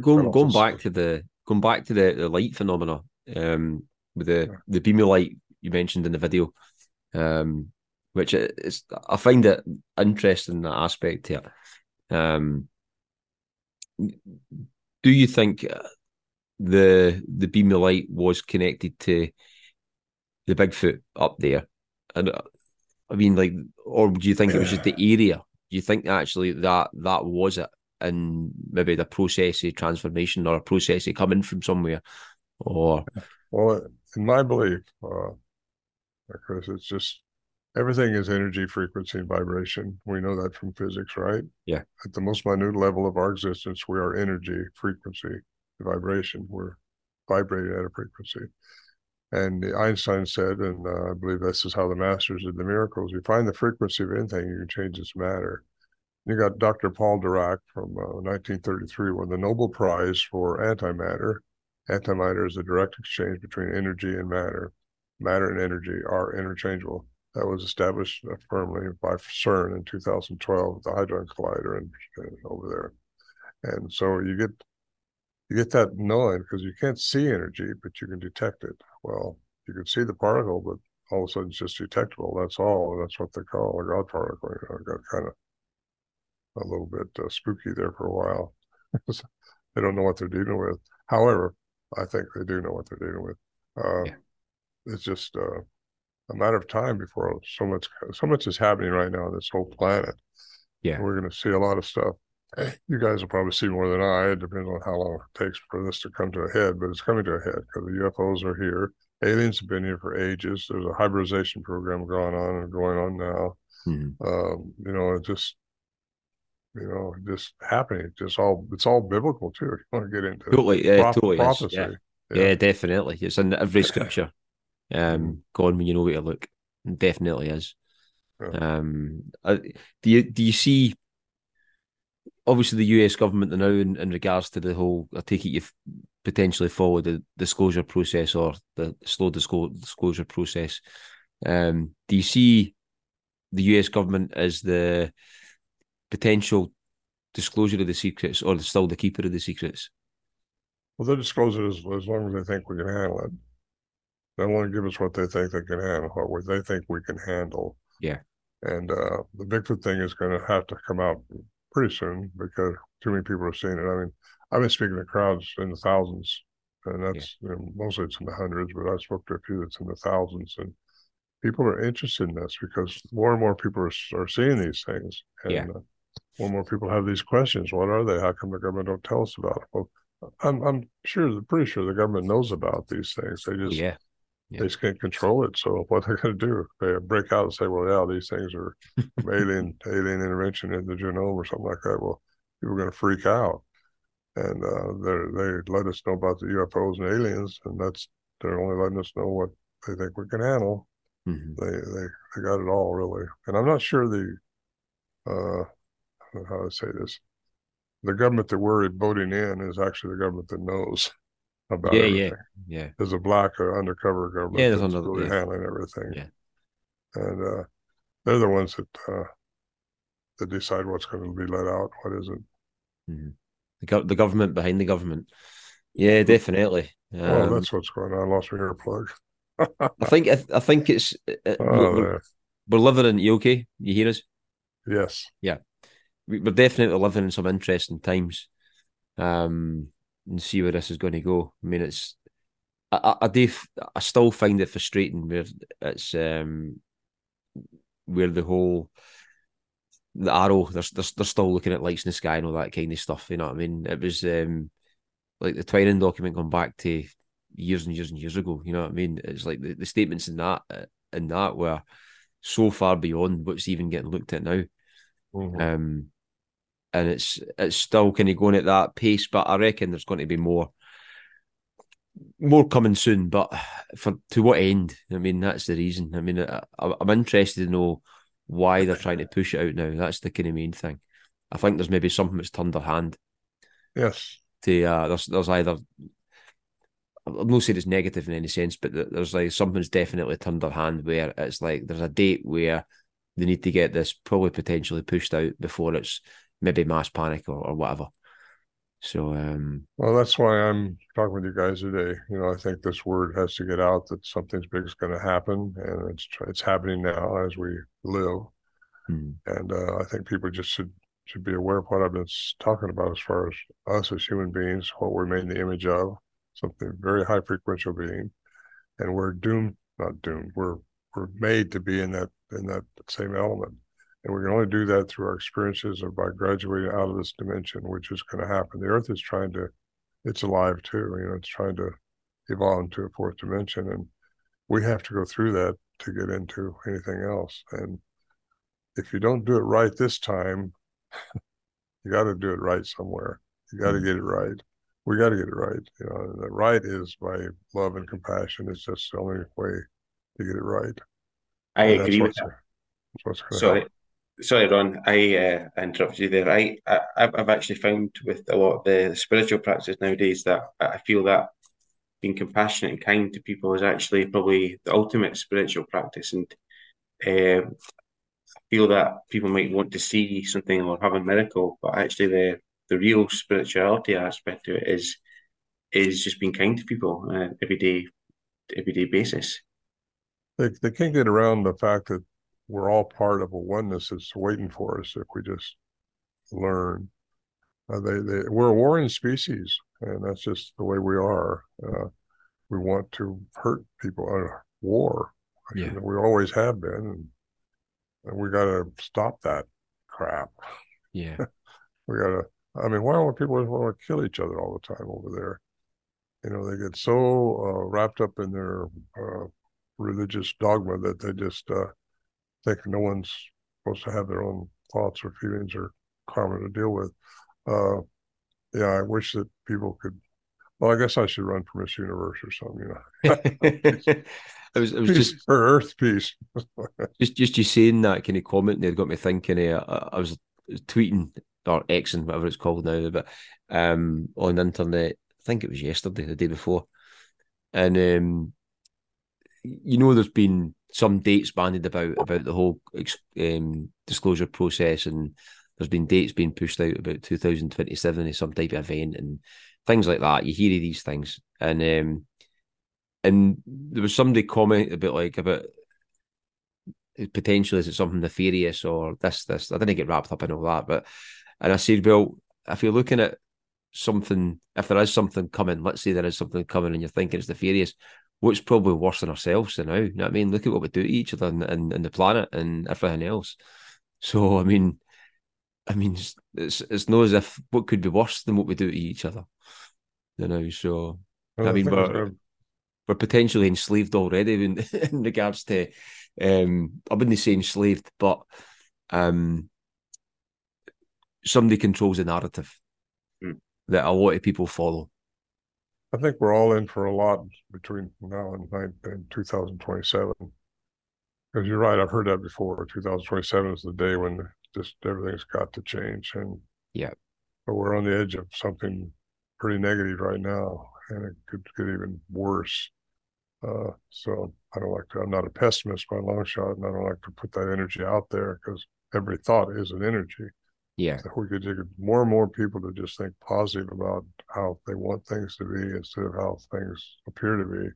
Going going back to the going back to the, the light phenomena um with the the beam of light you mentioned in the video um which is I find it interesting that aspect it. Um do you think uh, the the beam of light was connected to the Bigfoot up there? And uh, I mean like or do you think it was just the area? Do you think actually that that was it and maybe the process of transformation or a process of coming from somewhere or Well, in my belief, uh, because it's just everything is energy, frequency, and vibration. We know that from physics, right? Yeah. At the most minute level of our existence, we are energy, frequency, vibration. We're vibrating at a frequency. And Einstein said, and uh, I believe this is how the masters did the miracles. You find the frequency of anything, you can change its matter. You got Dr. Paul Dirac from uh, 1933 won the Nobel Prize for antimatter. Antimatter is a direct exchange between energy and matter. Matter and energy are interchangeable. That was established uh, firmly by CERN in 2012, the Hadron Collider uh, over there. And so you get you get that knowing because you can't see energy, but you can detect it. Well, you can see the particle, but all of a sudden it's just detectable. That's all. That's what they call a God particle. You know, kind of a little bit uh, spooky there for a while. they don't know what they're dealing with. However, I think they do know what they're dealing with. Uh, Yeah. It's just uh, a matter of time before so much so much is happening right now on this whole planet. Yeah. we're going to see a lot of stuff. You guys will probably see more than I. It depends on how long it takes for this to come to a head, but it's coming to a head because the UFOs are here. Aliens have been here for ages. There's a hybridization program going on and going on now Mhm. um, you know, it just you know, just happening. Just all it's all biblical too. If you want to get into totally yeah proph- totally prophecy. Yeah. Yeah. yeah definitely it's in every scripture Mm-hmm. um go on when you know where to look It definitely is um uh, do you do you see obviously the US government now in, in regards to the whole, I take it you've potentially followed the disclosure process or the slow disclosure process. Um, do you see the US government as the potential disclosure of the secrets or still the keeper of the secrets? Well, they disclose it as, as long as they think we can handle it. They want to give us what they think they can handle, what they think we can handle. Yeah. And uh, the Bigfoot thing is going to have to come out pretty soon because too many people are seeing it. I mean, I've been speaking to crowds in the thousands, and that's yeah. you know, mostly it's in the hundreds, but I spoke to a few that's in the thousands, and people are interested in this because more and more people are, are seeing these things, and yeah. uh, more and more people have these questions. What are they? How come the government don't tell us about it? Well, I'm I'm sure, pretty sure the government knows about these things. They just yeah. Yeah. They just can't control it. So what they're going to do? They break out and say, "Well, yeah, these things are alien alien intervention in the genome or something like that." Well, people are going to freak out, and uh, they they let us know about the UFOs and aliens, and that's they're only letting us know what they think we can handle. Mm-hmm. They they they got it all really, and I'm not sure the uh how to say this the government that we're voting in is actually the government that knows about yeah, everything. Yeah, yeah. There's a black uh, undercover government yeah, that's another, really yeah. handling everything. Yeah. And uh, they're the ones that uh, that decide what's going to be let out, what isn't. Mm-hmm. The, go- the government behind the government. Yeah, definitely. Um, well, that's what's going on. I lost my earplug. I think I, I think it's uh, oh, we're, we're, living in. You okay? You hear us? Yes. Yeah, we're definitely living in some interesting times. Um, and see where this is going to go. I mean, it's I, I, do I still find it frustrating where it's um where the whole the AARO they're, they're, they're still looking at lights in the sky and all that kind of stuff. You know what I mean? It was um like the Twining document going back to years and years and years ago. You know what I mean? It's like the, the statements in that in that were so far beyond what's even getting looked at now. Mm-hmm. Um, and it's it's still kind of going at that pace. But I reckon there's going to be more more coming soon. But for to what end? I mean, that's the reason. I mean, I, I'm interested to know why they're trying to push it out now. That's the kind of main thing. I think there's maybe something that's turned their hand. Yes. To uh, there's there's either I'm not saying it's negative in any sense, but there's like something's definitely turned their hand where it's like there's a date where they need to get this probably potentially pushed out before it's maybe mass panic or, or whatever. So, um, well, that's why I'm talking with you guys today. You know, I think this word has to get out that something's big is going to happen, and it's it's happening now as we live. Hmm. And uh, I think people just should should be aware of what I've been talking about as far as us as human beings, what we're made in the image of, something very high frequential being, and we're doomed, not doomed. We're we're made to be in that in that same element. And we can only do that through our experiences or by graduating out of this dimension, which is going to happen. The earth is trying to, it's alive too. You know, it's trying to evolve into a fourth dimension. And we have to go through that to get into anything else. And if you don't do it right this time, you got to do it right somewhere. You got to mm-hmm. get it right. We got to get it right. You know, the right is by love and compassion. It's just the only way to get it right. I and agree with that. Sorry, sorry, Ron, I uh, interrupted you there. I, I I've actually found with a lot of the spiritual practice nowadays that I feel that being compassionate and kind to people is actually probably the ultimate spiritual practice, and uh, I feel that people might want to see something or have a miracle, but actually the the real spirituality aspect to it is is just being kind to people on an everyday everyday basis. They, they can't get around the fact that we're all part of a oneness that's waiting for us if we just learn. Uh, they, they, we're a warring species, and that's just the way we are. Uh, we want to hurt people. Uh, war. Yeah. We always have been, and, and we got to stop that crap. Yeah. we got to. I mean, why don't people just want to kill each other all the time over there? You know, they get so uh, wrapped up in their uh, religious dogma that they just uh, think no one's supposed to have their own thoughts or feelings or karma to deal with. Uh, yeah, I wish that people could. Well, I guess I should run for Miss Universe or something. You know, it was it was peace just for Earth peace. just just you saying that kind of comment there got me thinking. Uh, I, I was tweeting or X and whatever it's called now, but um, on the internet. I think it was yesterday, the day before, and um, you know, there's been some dates bandied about about the whole um, disclosure process, and there's been dates being pushed out about 2027 as some type of event and things like that. You hear these things, and um, and there was somebody comment about like about potentially is it something nefarious or this this. I didn't get wrapped up in all that, but and I said, well, if you're looking at something, if there is something coming, let's say there is something coming, and you're thinking it's nefarious, what's probably worse than ourselves to now? You know what I mean? Look at what we do to each other and, and, and the planet and everything else. So I mean, I mean, it's, it's it's not as if what could be worse than what we do to each other. You know, so well, I mean, we're, we're potentially enslaved already in, in regards to um, I wouldn't say enslaved, but um, somebody controls the narrative mm. that a lot of people follow. I think we're all in for a lot between now and, and 2027. Because you're right, I've heard that before. 2027 is the day when just everything's got to change, and yeah, but we're on the edge of something pretty negative right now, and it could get even worse. Uh, so I don't like to. I'm not a pessimist by a long shot, and I don't like to put that energy out there because every thought is an energy. Yeah. If we could get more and more people to just think positive about how they want things to be instead of how things appear to be,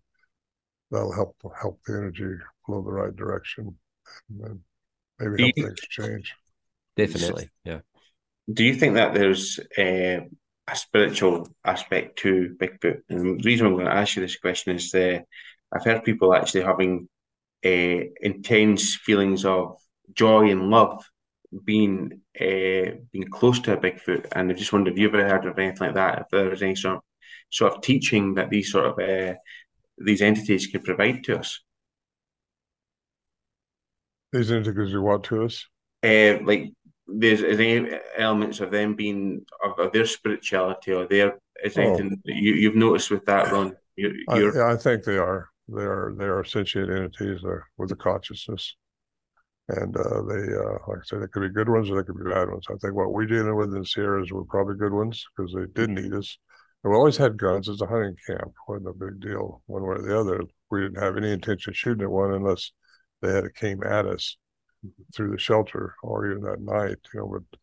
that'll help help the energy flow the right direction, and then maybe help things change. Definitely, yeah. Do you think that there's a, a spiritual aspect to Bigfoot? And the reason I'm going to ask you this question is uh, I've heard people actually having uh, intense feelings of joy and love being uh, being close to a Bigfoot, and I just wonder if you've ever heard of anything like that. If there was any sort of, sort of teaching that these sort of uh, these entities could provide to us. These entities you want to us? Uh, like there's is any elements of them being of, of their spirituality or their is oh. anything you, you've noticed with that, Ron? You, I, yeah, I think they are. They are they are sentient entities with a consciousness, and uh, they uh, like I said, they could be good ones or they could be bad ones. I think what we're dealing with in Sierras were probably good ones because they didn't eat us. And we always had guns. It's a hunting camp. wasn't a big deal one way or the other. We didn't have any intention of shooting at one unless they had came at us through the shelter or even that night. You know, but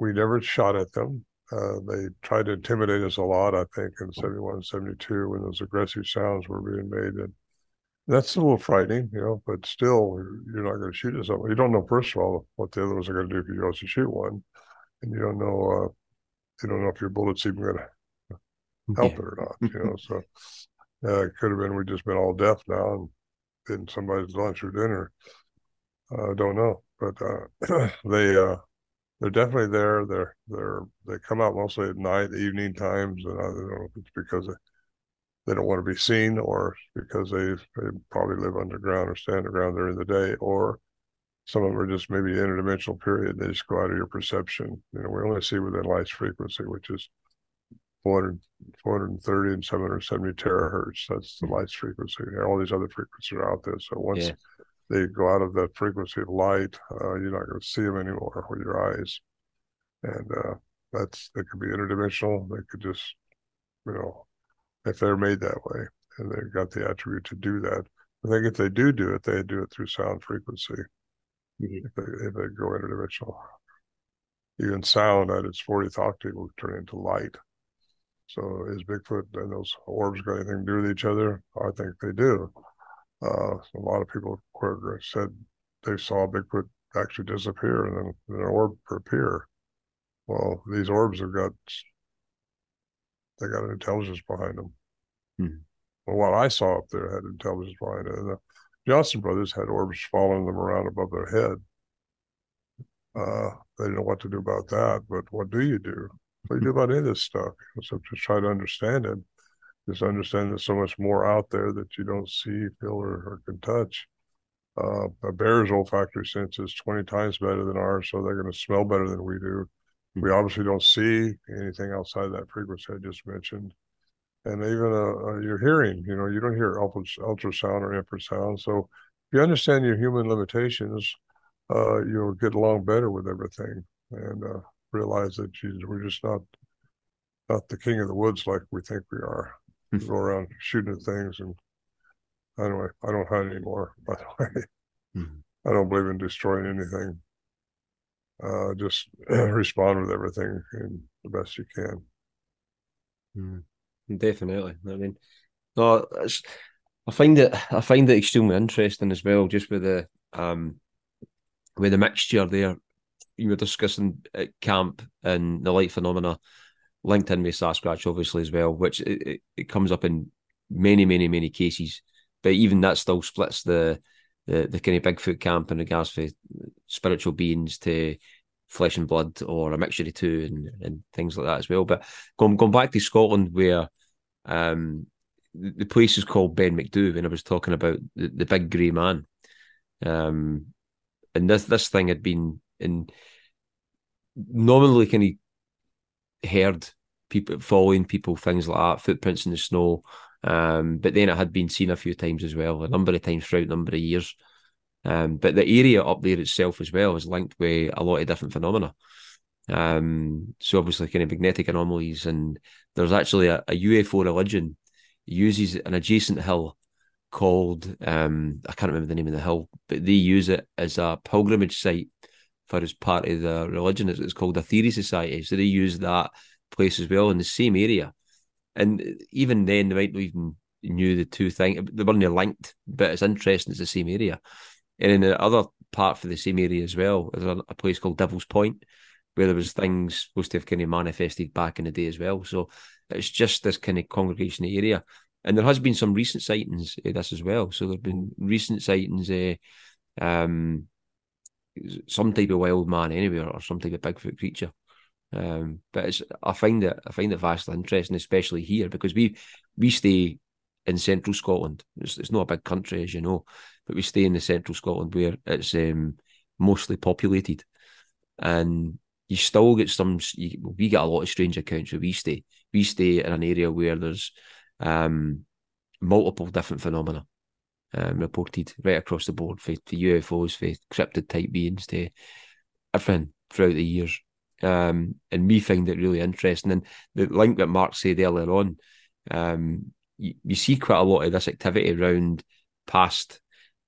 we never shot at them. Uh, they tried to intimidate us a lot, I think, in 71 72 when those aggressive sounds were being made. And that's a little frightening, you know, but still, you're not going to shoot at someone. You don't know, first of all, what the other ones are going to do if you go to shoot one. And you don't know, uh, you don't know if your bullet's even going to help yeah. it or not, you know. So uh, it could have been we just been all deaf now and in somebody's lunch or dinner. I uh, don't know, but uh, they uh, they're definitely there. They're they're they come out mostly at night, evening times, and I don't know if it's because they, don't want to be seen or because they they probably live underground or stay underground during the day, or some of them are just maybe interdimensional period. They just go out of your perception. You know, we only see within light's frequency, which is 400, 430 and 770 terahertz. That's the light's frequency. All these other frequencies are out there. So once yeah they go out of that frequency of light, uh, you're not going to see them anymore with your eyes. And uh, that's they could be interdimensional. They could just, you know, if they're made that way and they've got the attribute to do that. I think if they do do it, they do it through sound frequency. Mm-hmm. If, they, if they go interdimensional, even sound at its 40th octave will turn into light. So is Bigfoot and those orbs got anything to do with each other? I think they do. Uh, a lot of people said they saw Bigfoot actually disappear and then an orb appear. Well, these orbs have got they got an intelligence behind them. Hmm. Well, what I saw up there had intelligence behind it. And the Johnson brothers had orbs following them around above their head. Uh, they didn't know what to do about that, but what do you do? What do you do about any of this stuff? So just try to understand it just understand there's so much more out there that you don't see, feel, or, or can touch. Uh, a bear's olfactory sense is 20 times better than ours, so they're going to smell better than we do. We hmm. obviously don't see anything outside that frequency I just mentioned. And even uh, uh, your hearing, you know, you don't hear ultrasound or infrasound. So if you understand your human limitations, uh, you'll get along better with everything. And uh, realize that geez, we're just not not the king of the woods like we think we are. we go around shooting at things and anyway, I don't hunt anymore, by the way. Mm-hmm. I don't believe in destroying anything. Uh, just respond with everything in the best you can. Mm, definitely. I mean, no, I find it. I find it extremely interesting as well, just with the um, with the mixture there. You were discussing at camp and the light phenomena linked in with Sasquatch, obviously as well, which it, it, it comes up in many, many, many cases. But even that still splits the the, the kind of Bigfoot camp in regards to spiritual beings to flesh and blood or a mixture of two and, and things like that as well. But going going back to Scotland where um, the place is called Ben Macdui and I was talking about the, the big grey man. Um, and this this thing had been in normally kind of heard people following people, things like that, footprints in the snow. Um, but then it had been seen a few times as well, a number of times throughout a number of years. Um, but the area up there itself as well is linked with a lot of different phenomena. Um, so obviously kind of magnetic anomalies, and there's actually a, a UFO religion uses an adjacent hill called um, I can't remember the name of the hill, but they use it as a pilgrimage site for as part of the religion. It's, it's called Aetherius Society, so they use that place as well in the same area. And even then, they might not even knew the two things. They weren't linked, but it's interesting. It's the same area. And in the other part for the same area as well, there's a, place called Devil's Point, where there was things supposed to have kind of manifested back in the day as well. So it's just this kind of congregation area. And there has been some recent sightings of this as well. So there have been recent sightings of um, some type of wild man anywhere or some type of Bigfoot creature. Um, but it's I find it I find it vastly interesting, especially here because we we stay in central Scotland. It's, it's not a big country, as you know, but we stay in the central Scotland where it's um, mostly populated, and you still get some. You, we get a lot of strange accounts where we stay. We stay in an area where there's um, multiple different phenomena um, reported right across the board for, for UFOs, for cryptid type beings, to everything throughout the years. Um, and me find it really interesting. And the link that Mark said earlier on, um, you, you see quite a lot of this activity around past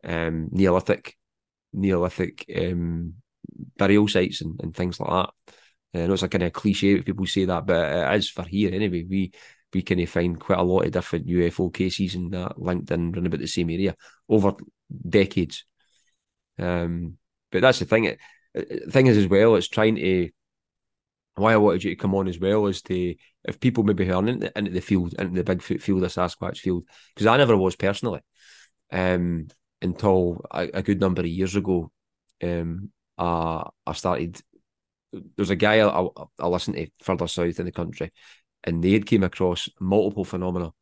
um, Neolithic Neolithic um, burial sites and, and things like that. Uh, I know it's a kind of cliche if people say that, but it is for here anyway. We we kind of find quite a lot of different UFO cases and that linked in around about the same area over decades. Um, but that's the thing. Thing is as well, it's trying to. Why I wanted you to come on as well is to if people maybe who are into, into the field, into the Bigfoot field, the Sasquatch field, because I never was personally. Um, until a, a, good number of years ago, um, I, I started. There's a guy I, I listened to further south in the country, and they had came across multiple phenomena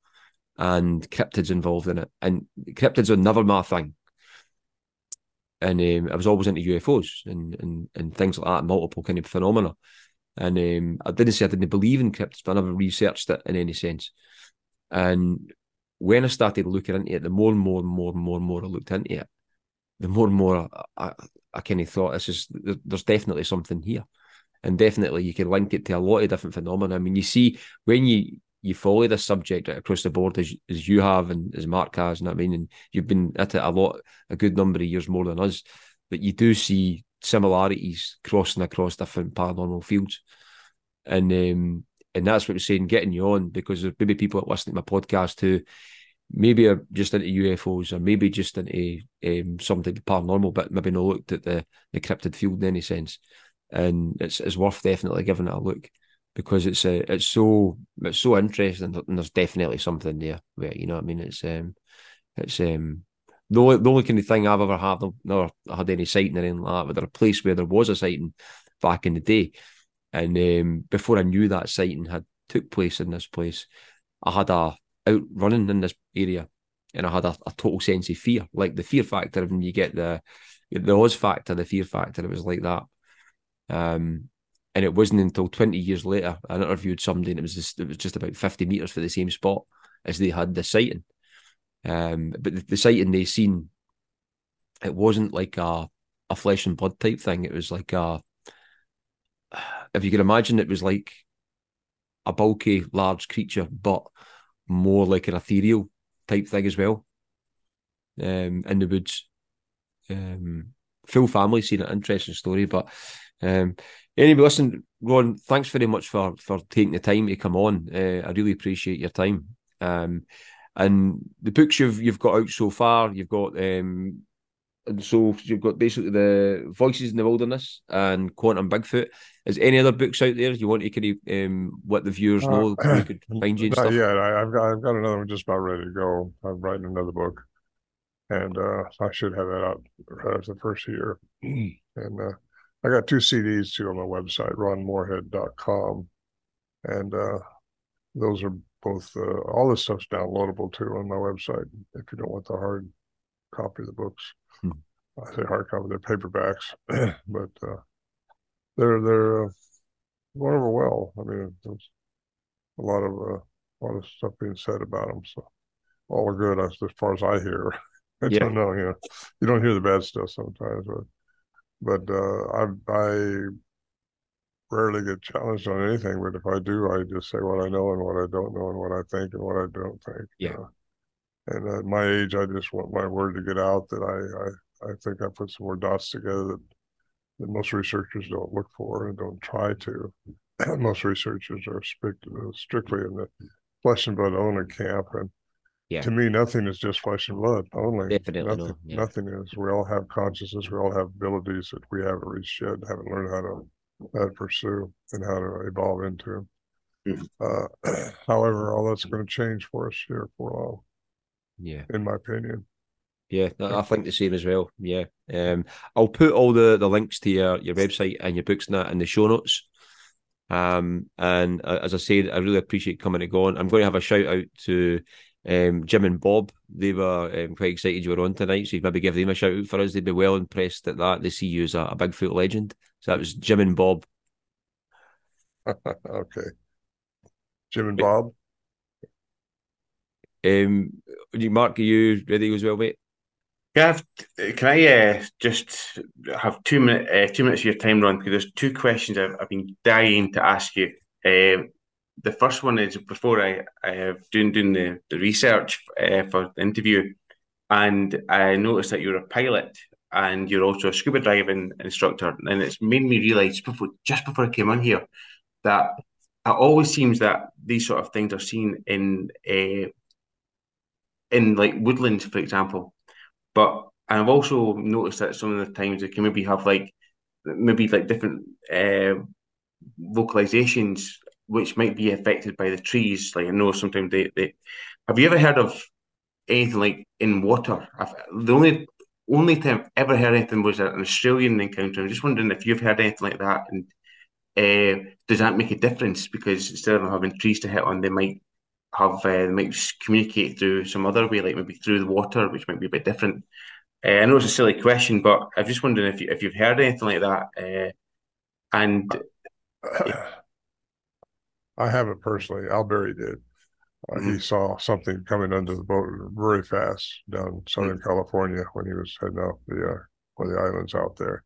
and cryptids involved in it. And cryptids were never my thing. And um, I was always into UFOs and, and, and things like that, multiple kind of phenomena. And um, I didn't say I didn't believe in cryptids, but I never researched it in any sense. And when I started looking into it, the more and more and more and more and more I looked into it, the more and more I, I, I kind of thought this is there's definitely something here, and definitely you can link it to a lot of different phenomena. I mean, you see when you you follow this subject across the board as as you have and as Mark has, and I mean, and you've been at it a lot, a good number of years more than us, but you do see similarities crossing across different paranormal fields, and um, and that's what we're saying, getting you on because there maybe people that listen to my podcast who maybe are just into UFOs or maybe just into um, something paranormal, but maybe not looked at the, the cryptid field in any sense. And it's it's worth definitely giving it a look because it's uh, it's so it's so interesting and there's definitely something there. Where you know what I mean? It's um it's um the only, the only kind of thing I've ever had, never had any sighting or anything like that, but there a place where there was a sighting back in the day and um, before I knew that sighting had took place in this place, I had a out running in this area, and I had a, a total sense of fear, like the fear factor. When you get the the Oz factor, the fear factor, it was like that. Um, and it wasn't until 20 years later I interviewed somebody and it was just, it was just about 50 meters for the same spot as they had the sighting. Um, but the, the sighting they seen, it wasn't like a a flesh and blood type thing. It was like a if you can imagine, it was like a bulky, large creature, but more like an ethereal type thing as well. Um, in the woods. Um, full family seen an interesting story, but um, anyway, listen, Ron, thanks very much for for taking the time to come on. Uh, I really appreciate your time. Um, and the books you've you've got out so far, you've got um, and so you've got basically the Voices in the Wilderness and Quantum Bigfoot. Is any other books out there you want to kind of um, let the viewers know uh, we could find you? Yeah, I, have got I've got another one just about ready to go. I'm writing another book, and uh, I should have that out right after the first year. and uh, I got two CDs too on my website, ronmorehead.com, and uh, those are both uh, all this stuff's downloadable too on my website if you don't want the hard copy of the books. Hmm. I say hard copy, they're paperbacks, but uh, they're they're uh, going over well. I mean, there's a lot of uh, a lot of stuff being said about them, so all are good as, as far as I hear. I yeah. don't know, you know, you don't hear the bad stuff sometimes, but but uh, I I rarely get challenged on anything. But if I do, I just say what I know and what I don't know and what I think and what I don't think. Yeah. You know? And at my age, I just want my word to get out that I I, I think I put some more dots together that that most researchers don't look for and don't try to. most researchers are strict, uh, strictly in the flesh and blood owner camp, and yeah. to me, nothing is just flesh and blood only. Definitely, nothing, no. yeah. nothing is. We all have consciousness. We all have abilities that we haven't reached yet, haven't learned how to, how to pursue and how to evolve into. Mm-hmm. Uh, however, all that's going to change for us here for long. Yeah, in my opinion. Yeah, I think the same as well. Yeah, um, I'll put all the, the links to your, your website and your books and that in the show notes. Um, and uh, as I said, I really appreciate coming and going. I'm going to have a shout out to um, Jim and Bob. They were um, quite excited you were on tonight, so you'd maybe give them a shout out for us. They'd be well impressed at that. They see you as a, a Bigfoot legend. So that was Jim and Bob. okay, Jim and Bob. Um, Mark, are you ready as well, mate? Yeah, can I uh, just have two minutes uh, two minutes of your time, Ron? Because there's two questions I've, I've been dying to ask you. Uh, the first one is before I I have doing doing the the research uh, for the interview, and I noticed that you're a pilot and you're also a scuba diving instructor, and it's made me realise before just before I came on here that it always seems that these sort of things are seen in uh, in like woodlands, for example. But I've also noticed that some of the times it can maybe have like maybe like different uh, vocalizations which might be affected by the trees. Like I know sometimes they, they have you ever heard of anything like in water? I've, the only only time I've ever heard anything was an Australian encounter. I'm just wondering if you've heard anything like that, and uh, does that make a difference? Because instead of having trees to hit on, they might have uh, might communicate through some other way, like maybe through the water, which might be a bit different. Uh, I know it's a silly question, but I'm just wondering if you, if you've heard anything like that. Uh, and I haven't personally. Al Berry did. Uh, mm-hmm. He saw something coming under the boat very fast down Southern mm-hmm. California when he was heading out the uh, one of the islands out there.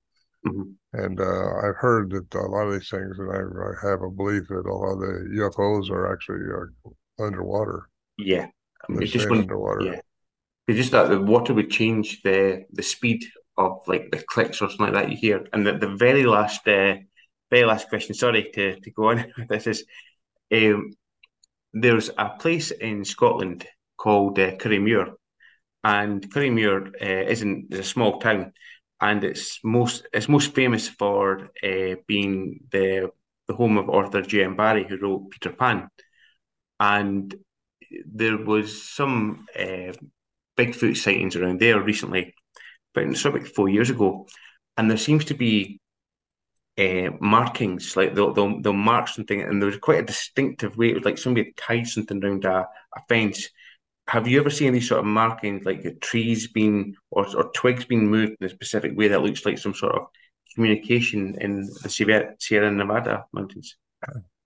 Mm-hmm. And uh, I've heard that a lot of these things, and I, I, have a belief that a lot of the UFOs are actually uh, underwater. Yeah, I mean, just when, underwater. Yeah, it's just that the water would change the the speed of like the clicks or something like that you hear. And the, the very last uh, very last question, sorry to, to go on this is um, there's a place in Scotland called uh, Kirriemuir, and Kirriemuir uh, isn't is a small town, and it's most it's most famous for uh, being the the home of Arthur J. M. Barrie, who wrote Peter Pan and there was some uh, Bigfoot sightings around there recently, but sort of four years ago, and there seems to be uh, markings like they'll, they'll they'll mark something, and there was quite a distinctive way. It was like somebody tied something around a, a fence. Have you ever seen these sort of markings, like trees being or, or twigs being moved in a specific way that looks like some sort of communication in the Sierra Nevada mountains?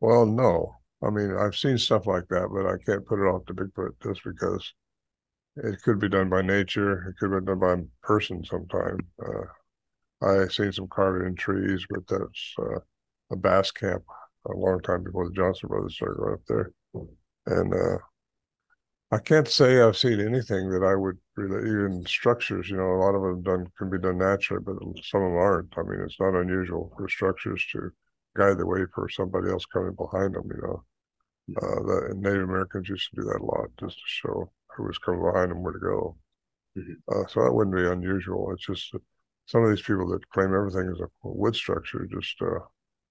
Well, no, I mean, I've seen stuff like that, but I can't put it off to Bigfoot just because it could be done by nature. It could be done by person sometime. Uh, I've seen some carving in trees, but that's uh, a base camp a long time before the Johnson brothers started going up there, and uh, I can't say I've seen anything that I would really even structures. You know, a lot of them done can be done naturally, but some of them aren't. I mean, it's not unusual for structures to guide the way for somebody else coming behind them. You know, uh, the Native Americans used to do that a lot just to show who was coming behind them where to go. Mm-hmm. Uh, so that wouldn't be unusual. It's just some of these people that claim everything is a wood structure just uh,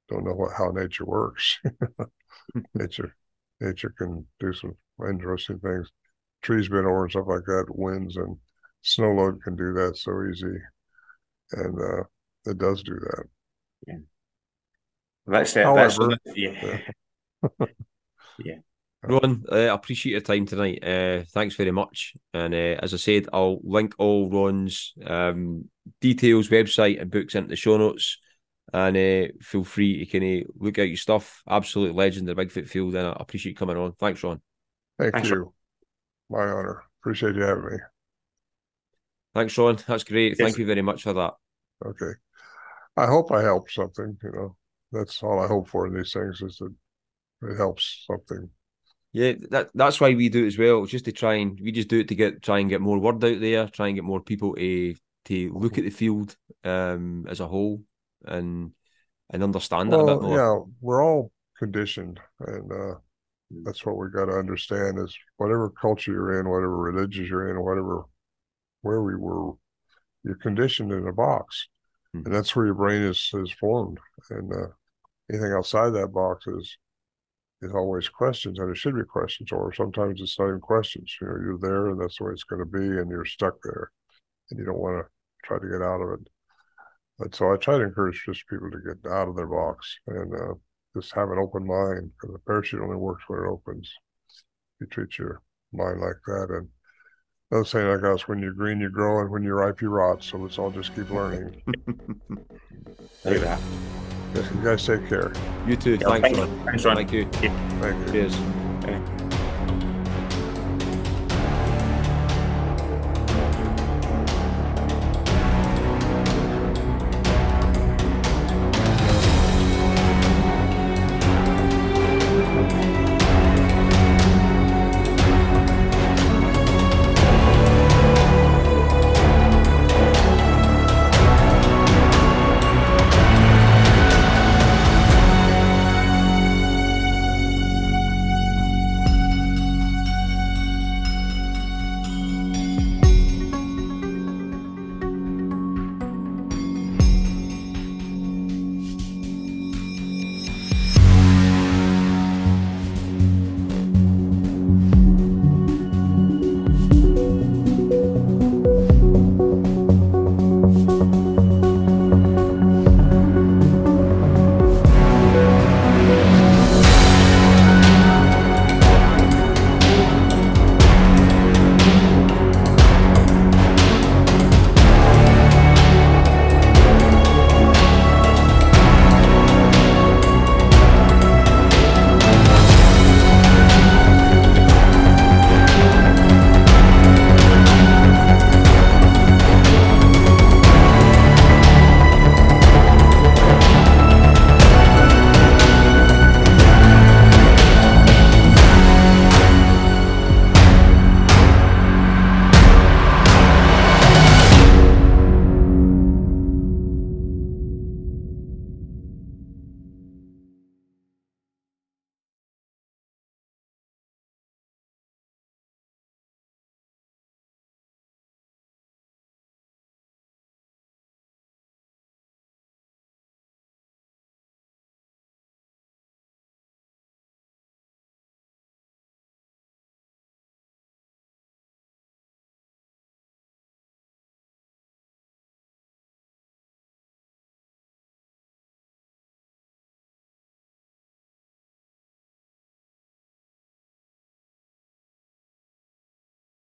don't know what, how nature works. nature, nature can do some interesting things. Trees bend over and stuff like that. Winds and snow load can do that so easy, and uh, it does do that. Yeah. That's it. However, that's, yeah. yeah. yeah. Ron, uh, I appreciate your time tonight. Uh, thanks very much. And uh, as I said, I'll link all Ron's um, details, website, and books into the show notes. And uh, feel free to kind of look at your stuff. Absolute legend of Bigfoot Field, and I appreciate you coming on. Thanks, Ron. Thank Thanks, you. Ron. My honor. Appreciate you having me. Thanks, Ron. That's great. Yes. Thank you very much for that. Okay. I hope I helped something. You know, that's all I hope for in these things is that it helps something. Yeah, that that's why we do it as well. Just to try and we just do it to get try and get more word out there, try and get more people to to look at the field um, as a whole and and understand well, it a bit more. Yeah, we're all conditioned, and uh, that's what we got to understand is whatever culture you're in, whatever religion you're in, whatever where we were, you're conditioned in a box, mm-hmm. and that's where your brain is is formed. And uh, anything outside that box is is always questions, and it should be questions, or sometimes it's not even questions. You know, you're there, and that's the way it's going to be, and you're stuck there, and you don't want to try to get out of it. But so I try to encourage just people to get out of their box and uh, just have an open mind because the parachute only works when it opens. You treat your mind like that, and another saying I got is when you're green, you grow, and when you're ripe, you rot. So let's all just keep learning. Look at that. Yes, you guys take care. You too. Yeah, thanks, Ron. Thanks, Ron. Thank you. Thank you. Cheers.